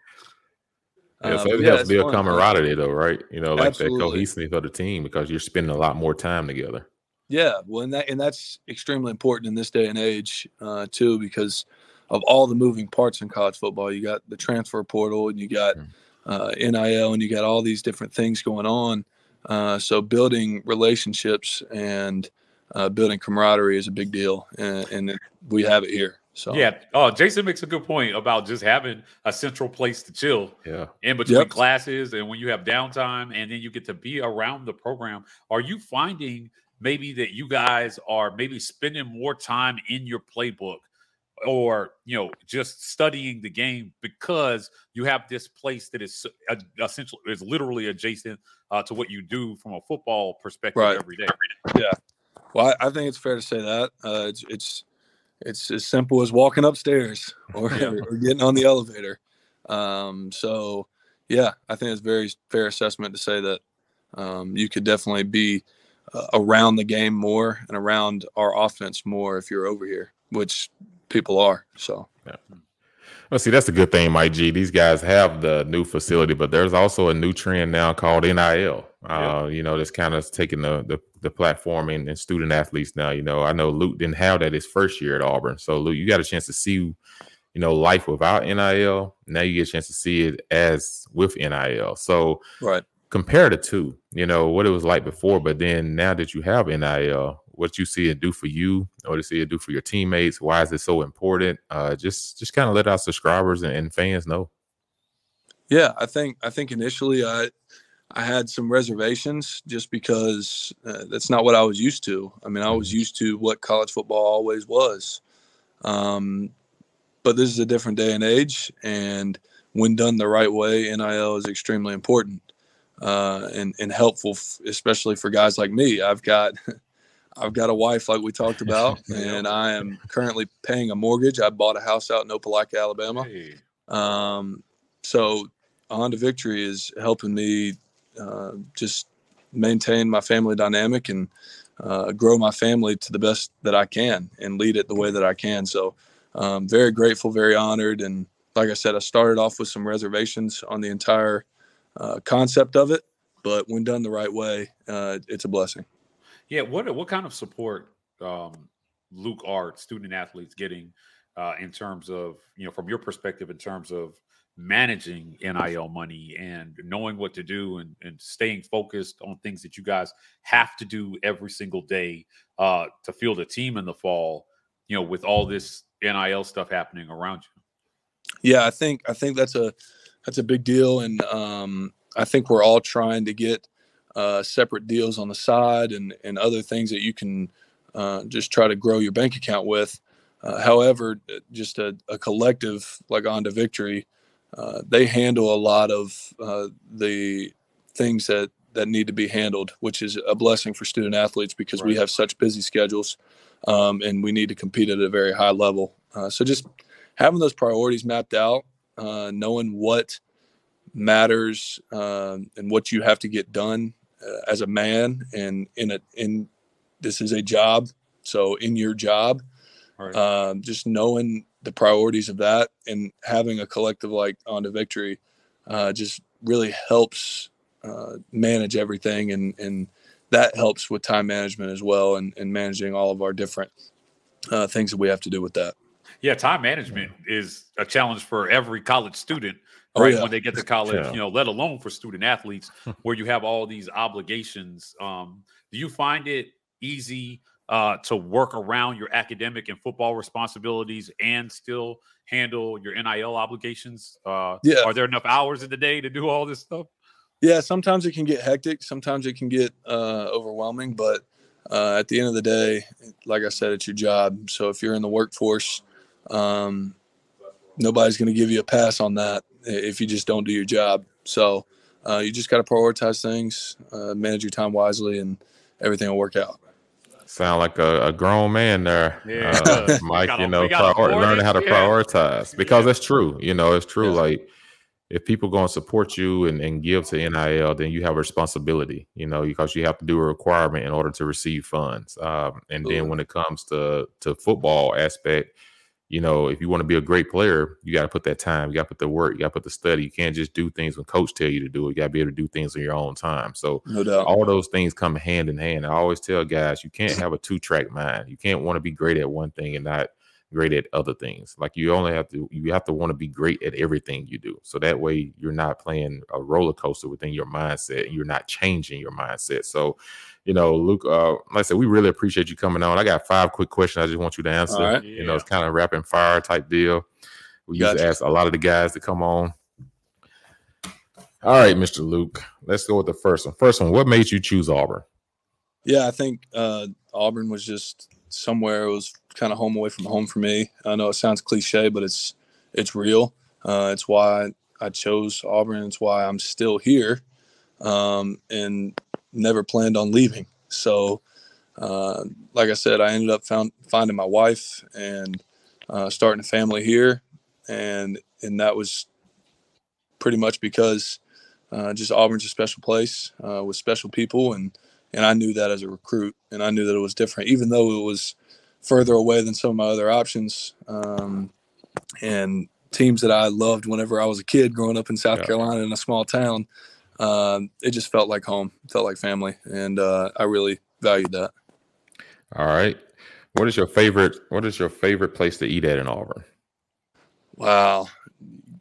Yeah, so but it yeah, helps it's build fun. camaraderie though, right? You know, like Absolutely. that cohesiveness of the team because you're spending a lot more time together. Yeah, well, and that and that's extremely important in this day and age uh, too, because of all the moving parts in college football. You got the transfer portal, and you got Mm. uh, NIL, and you got all these different things going on. Uh, so building relationships and uh, building camaraderie is a big deal, and, and we have it here. So Yeah. Oh, Jason makes a good point about just having a central place to chill Yeah. in between Yep. classes and when you have downtime and then you get to be around the program. Are you finding maybe that you guys are maybe spending more time in your playbook or you know just studying the game because you have this place that is uh, essentially is literally adjacent uh, to what you do from a football perspective Right. every day. Well, I, I think it's fair to say that uh, it's it's it's as simple as walking upstairs or, Yeah. or getting on the elevator. Um, so Yeah, I think it's very fair assessment to say that um, you could definitely be uh, around the game more and around our offense more if you're over here, which people are. So. Yeah. Well, see, that's the good thing, Mike G. These guys have the new facility, but there's also a new trend now called NIL. Uh, You know, that's kind of taking the, the the platform and, and, student athletes now. You know, I know Luke didn't have that his first year at Auburn, so Luke, you got a chance to see, you know, life without NIL. Now you get a chance to see it as with NIL. So, right, compare the two. You know what it was like before, but then now that you have NIL, what you see it do for you, or to see it do for your teammates. Why is it so important? Uh, just just kind of let our subscribers and, and fans know. Yeah, I think I think initially I I had some reservations just because uh, that's not what I was used to. I mean, I was mm-hmm. used to what college football always was. Um, but this is a different day and age, and when done the right way, NIL is extremely important uh, and and helpful, f- especially for guys like me. I've got I've got a wife, like we talked about, and I am currently paying a mortgage. I bought a house out in Opelika, Alabama. Hey. Um, so on to victory is helping me uh, just maintain my family dynamic and uh, grow my family to the best that I can and lead it the way that I can. So, um, very grateful, very honored, and like I said, I started off with some reservations on the entire uh, concept of it, but when done the right way, uh, it's a blessing. Yeah, what what kind of support um, Luke Art student athletes getting uh, in terms of you know from your perspective in terms of managing NIL money and knowing what to do and, and staying focused on things that you guys have to do every single day uh, to field a team in the fall, you know, with all this NIL stuff happening around you. Yeah, I think I think that's a that's a big deal, and um, I think we're all trying to get uh, separate deals on the side and and other things that you can uh, just try to grow your bank account with. Uh, however, just a, a, collective like on to victory, uh, they handle a lot of uh, the things that that need to be handled, which is a blessing for student athletes because right. we have such busy schedules um, and we need to compete at a very high level. Uh, so just having those priorities mapped out, knowing what matters um, and what you have to get done uh, as a man and in a in this is a job so in your job right. um, just knowing the priorities of that and having a collective like on to victory uh, just really helps uh, manage everything and and that helps with time management as well and, and managing all of our different uh, things that we have to do with that yeah time management is a challenge for every college student right? Yeah. When they get to college, yeah. you know, let alone for student athletes where you have all these obligations. Um, do you find it easy uh, to work around your academic and football responsibilities and still handle your NIL obligations? Uh, yeah. Are there enough hours in the day to do all this stuff? Yeah, sometimes it can get hectic. Sometimes it can get uh, overwhelming. But uh, at the end of the day, like I said, it's your job. So if you're in the workforce, um, nobody's going to give you a pass on that if you just don't do your job. So uh, you just got to prioritize things, uh, manage your time wisely, and everything will work out. Sound like a, a grown man there, yeah. uh, Mike. you know, prior- learning how to yeah. prioritize because yeah. that's true. You know, it's true. Like if people going to support you and, and give to NIL, then you have a responsibility, you know, because you have to do a requirement in order to receive funds. Um, and then when it comes to to football aspect, you know, if you want to be a great player, you got to put that time, you got to put the work, you got to put the study. You can't just do things when coach tell you to do it. You got to be able to do things on your own time. So no all those things come hand in hand. I always tell guys, you can't have a two track mind. You can't want to be great at one thing and not great at other things. Like you only have to you have to want to be great at everything you do. So that way you're not playing a roller coaster within your mindset and you're not changing your mindset. So you know, Luke, uh, like I said, we really appreciate you coming on. I got five quick questions I just want you to answer. Right. You know, it's kind of rapid fire type deal. We gotcha. used to ask a lot of the guys to come on. All right, Mr. Luke, let's go with the first one. First one, what made you choose Auburn? Yeah, I think uh, Auburn was just somewhere it was kind of home away from home for me. I know it sounds cliche, but it's it's real. Uh, it's why I chose Auburn. It's why I'm still here. Um, and never planned on leaving. So, uh, like I said, I ended up found, finding my wife and uh, starting a family here, and and that was pretty much because uh, just Auburn's a special place uh, with special people, and and I knew that as a recruit, and I knew that it was different, even though it was further away than some of my other options. Um, and teams that I loved whenever I was a kid growing up in South yeah. Carolina in a small town, um, it just felt like home, felt like family, and uh, I really valued that. All right, what is your favorite? What is your favorite place to eat at in Auburn? Wow,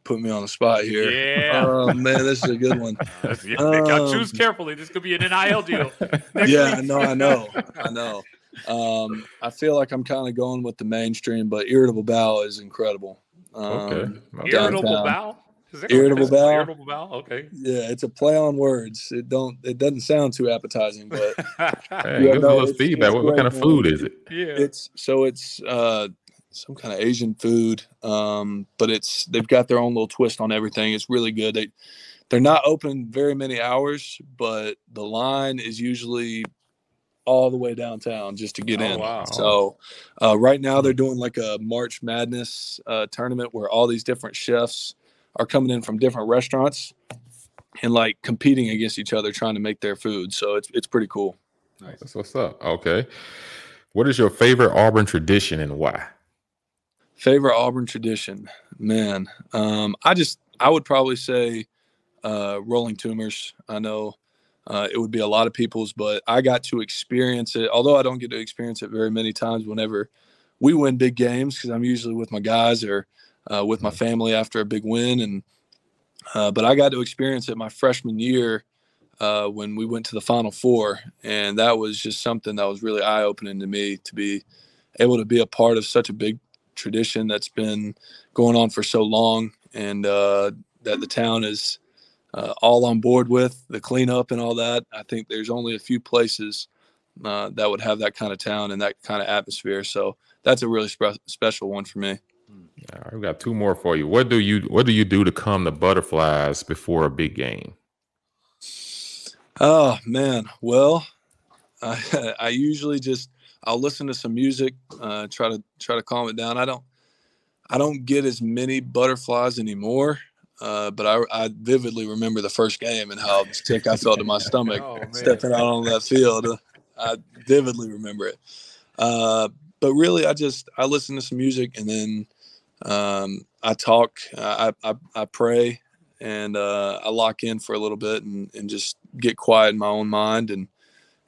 put me on the spot here. Yeah. Oh man, this is a good one. yeah, um, choose carefully. This could be an NIL deal. yeah, I know, I know, I know. Um, I feel like I'm kind of going with the mainstream, but Irritable Bao is incredible. Um, okay. Irritable Bao. Irritable Bao. Irritable Bao. Okay. Yeah, it's a play on words. It don't. It doesn't sound too appetizing, but hey, yeah, give no, us feedback. What, what, kind of food is it? Yeah. It's so it's uh some kind of Asian food. Um, but it's they've got their own little twist on everything. It's really good. They they're not open very many hours, but the line is usually all the way downtown just to get oh, in. Wow. So uh, right now they're doing like a March Madness uh, tournament where all these different chefs are coming in from different restaurants and like competing against each other trying to make their food. So it's it's pretty cool. Nice. That's what's up. Okay. What is your favorite Auburn tradition and why? Favorite Auburn tradition, man. Um, I just I would probably say uh, rolling Toomer's. I know uh, it would be a lot of people's, but I got to experience it. Although I don't get to experience it very many times. Whenever we win big games, because I'm usually with my guys or uh, with my family after a big win, and uh, but I got to experience it my freshman year uh, when we went to the Final Four, and that was just something that was really eye opening to me to be able to be a part of such a big tradition that's been going on for so long, and uh, that the town is uh, all on board with the cleanup and all that. I think there's only a few places uh, that would have that kind of town and that kind of atmosphere. So that's a really spe- special one for me. All right, we got two more for you. What do you What do you do to calm the butterflies before a big game? Oh man, well, I, I usually just I'll listen to some music, uh, try to try to calm it down. I don't I don't get as many butterflies anymore, uh, but I, I vividly remember the first game and how sick I felt in my stomach oh, stepping out on that field. I vividly remember it. Uh, but really, I just I listen to some music and then um, I talk, I, I, I pray, and uh, I lock in for a little bit and, and just get quiet in my own mind and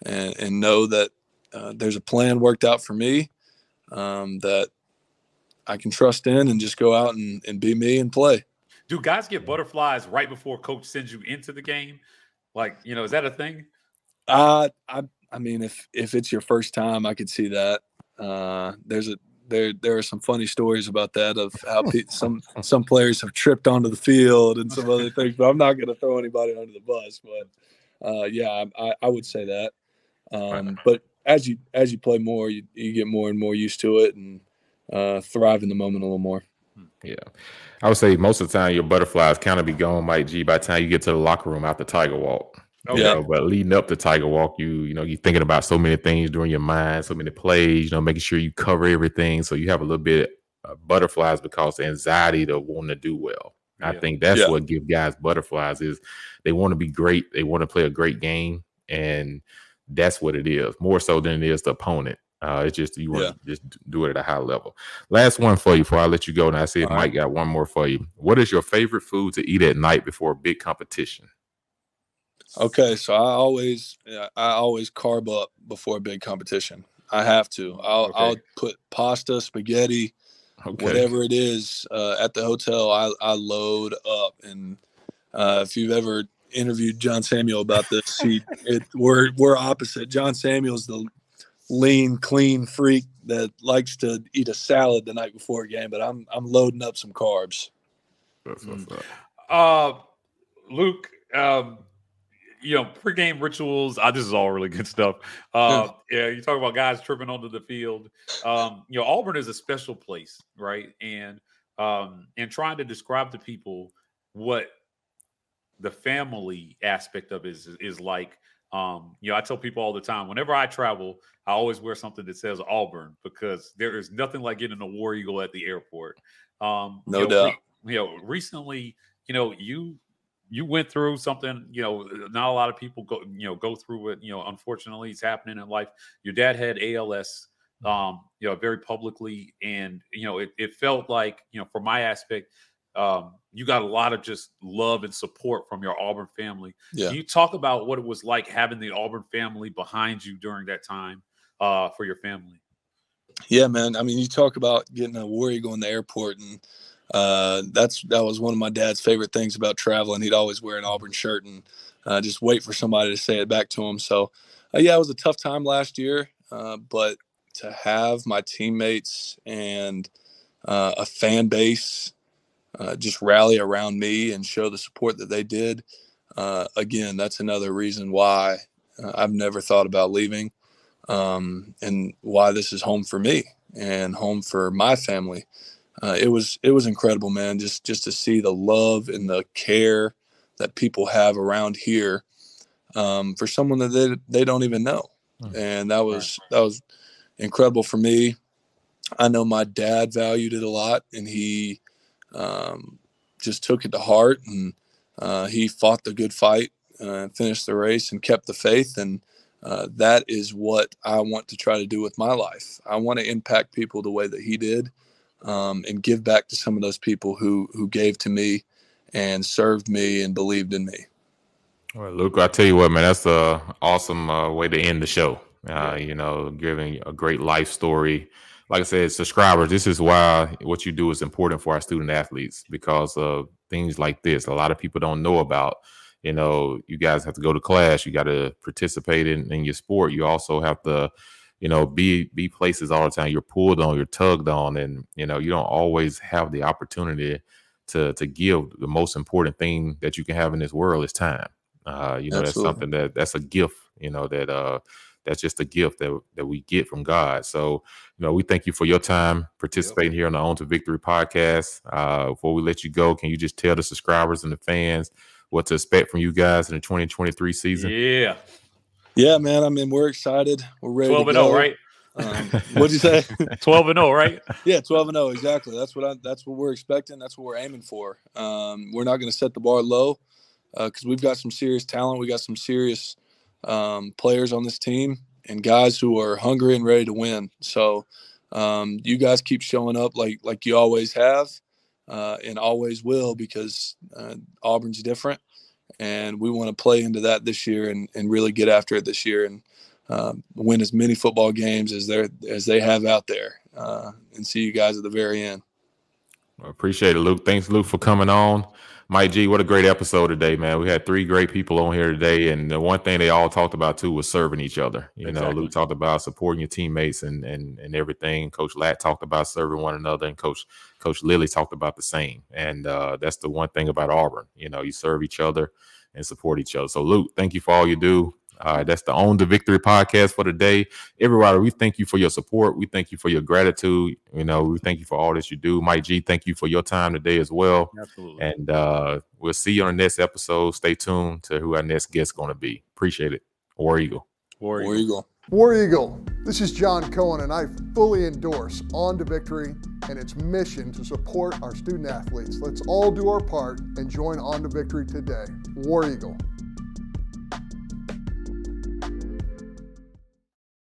and, and know that uh, there's a plan worked out for me um, that I can trust in and just go out and, and be me and play. Do guys get butterflies right before coach sends you into the game? Like, you know, is that a thing? Uh, I, I mean, if, if it's your first time, I could see that. Uh, there's a, there, there are some funny stories about that of how pe- some, some players have tripped onto the field and some other things, but I'm not going to throw anybody under the bus, but, uh, yeah, I, I would say that. Um, but as you as you play more, you, you get more and more used to it and uh, thrive in the moment a little more. Yeah, I would say most of the time your butterflies kind of be gone, Mike G. By the time you get to the locker room after Tiger Walk. Okay. Yeah, but leading up to Tiger Walk, you you know you're thinking about so many things during your mind, so many plays. You know, making sure you cover everything, so you have a little bit of butterflies because anxiety to want to do well. Yeah. I think that's yeah. what give guys butterflies is they want to be great, they want to play a great game, and that's what it is, more so than it is the opponent. Uh, it's just you want yeah. to just do it at a high level. Last one for you before I let you go. And I see if Mike right. got one more for you. What is your favorite food to eat at night before a big competition? Okay, so I always I always carb up before a big competition. I have to. I'll okay. I'll put pasta, spaghetti, okay. whatever it is uh, at the hotel. I I load up, and uh, if you've ever interviewed John Samuel about this. He, it, we're we're opposite. John Samuel's the lean, clean freak that likes to eat a salad the night before a game, but I'm I'm loading up some carbs. Uh, Luke, um, you know, pregame rituals. Uh, this is all really good stuff. Uh, yeah, you talk about guys tripping onto the field. Um, you know, Auburn is a special place, right? And um, and trying to describe to people what the family aspect of it is, is like um, you know, I tell people all the time, whenever I travel, I always wear something that says Auburn because there is nothing like getting a War Eagle at the airport. Um, no you know, doubt. Re- you know, recently, you know, you you went through something, you know, not a lot of people go, you know, go through it. You know, unfortunately, it's happening in life. Your dad had ALS, um, you know, very publicly, and you know, it, it felt like, you know, from my aspect, um, you got a lot of just love and support from your Auburn family. Yeah. Can you talk about what it was like having the Auburn family behind you during that time uh, for your family? Yeah, man. I mean, you talk about getting a War going to the airport, and uh, that's that was one of my dad's favorite things about traveling. He'd always wear an Auburn shirt and uh, just wait for somebody to say it back to him. So, uh, yeah, it was a tough time last year, uh, but to have my teammates and uh, a fan base uh, just rally around me and show the support that they did, again, that's another reason why I've never thought about leaving um, and why this is home for me and home for my family. Uh, it was it was incredible, man. Just just to see the love and the care that people have around here um, for someone that they they don't even know, mm. and that was that was incredible for me. I know my dad valued it a lot, and he um, just took it to heart, and uh, he fought the good fight, uh, finished the race, and kept the faith, and uh, that is what I want to try to do with my life. I want to impact people the way that he did, um, and give back to some of those people who who gave to me, and served me and believed in me. Well, Luke, I tell you what, man, that's a awesome uh, way to end the show. Uh, you know, giving a great life story. Like I said, subscribers, this is why what you do is important for our student athletes because of things like this. A lot of people don't know about you know you guys have to go to class you got to participate in, in your sport you also have to you know be be places all the time you're pulled on you're tugged on and you know you don't always have the opportunity to to give the most important thing that you can have in this world is time uh you know Absolutely. that's something that that's a gift you know that uh that's just a gift that, that we get from God. So, you know, we thank you for your time participating yep. here on the On to Victory podcast. Uh, before we let you go, can you just tell the subscribers and the fans what to expect from you guys in the 2023 season. Yeah. Yeah, man. I mean, we're excited. We're ready 12 and 0, right? Um, what'd you say? 12 and 0, right? yeah, 12 and 0. Exactly. That's what I, that's what we're expecting. That's what we're aiming for. Um, we're not going to set the bar low because uh, we've got some serious talent. We got some serious um, players on this team and guys who are hungry and ready to win. So um, you guys keep showing up like like you always have uh, and always will because uh, Auburn's different, and we want to play into that this year and, and really get after it this year and um, win as many football games as they as they have out there, uh, and see you guys at the very end. I appreciate it, Luke. Thanks, Luke, for coming on. Mike G, what a great episode today, man. We had three great people on here today, and the one thing they all talked about too was serving each other. You exactly. know, Luke talked about supporting your teammates and and and everything. Coach Lat talked about serving one another, and Coach Coach Lilley talked about the same. And uh, that's the one thing about Auburn. You know, you serve each other and support each other. So, Luke, thank you for all you do. Uh, that's the On to Victory podcast for the day. Everybody, we thank you for your support. We thank you for your gratitude. You know, we thank you for all that you do. Mike G, thank you for your time today as well. Absolutely. And uh, we'll see you on the next episode. Stay tuned to who our next guest is going to be. Appreciate it. War Eagle. War Eagle. War Eagle. War Eagle. This is John Cohen, and I fully endorse On to Victory and its mission to support our student athletes. Let's all do our part and join On to Victory today. War Eagle.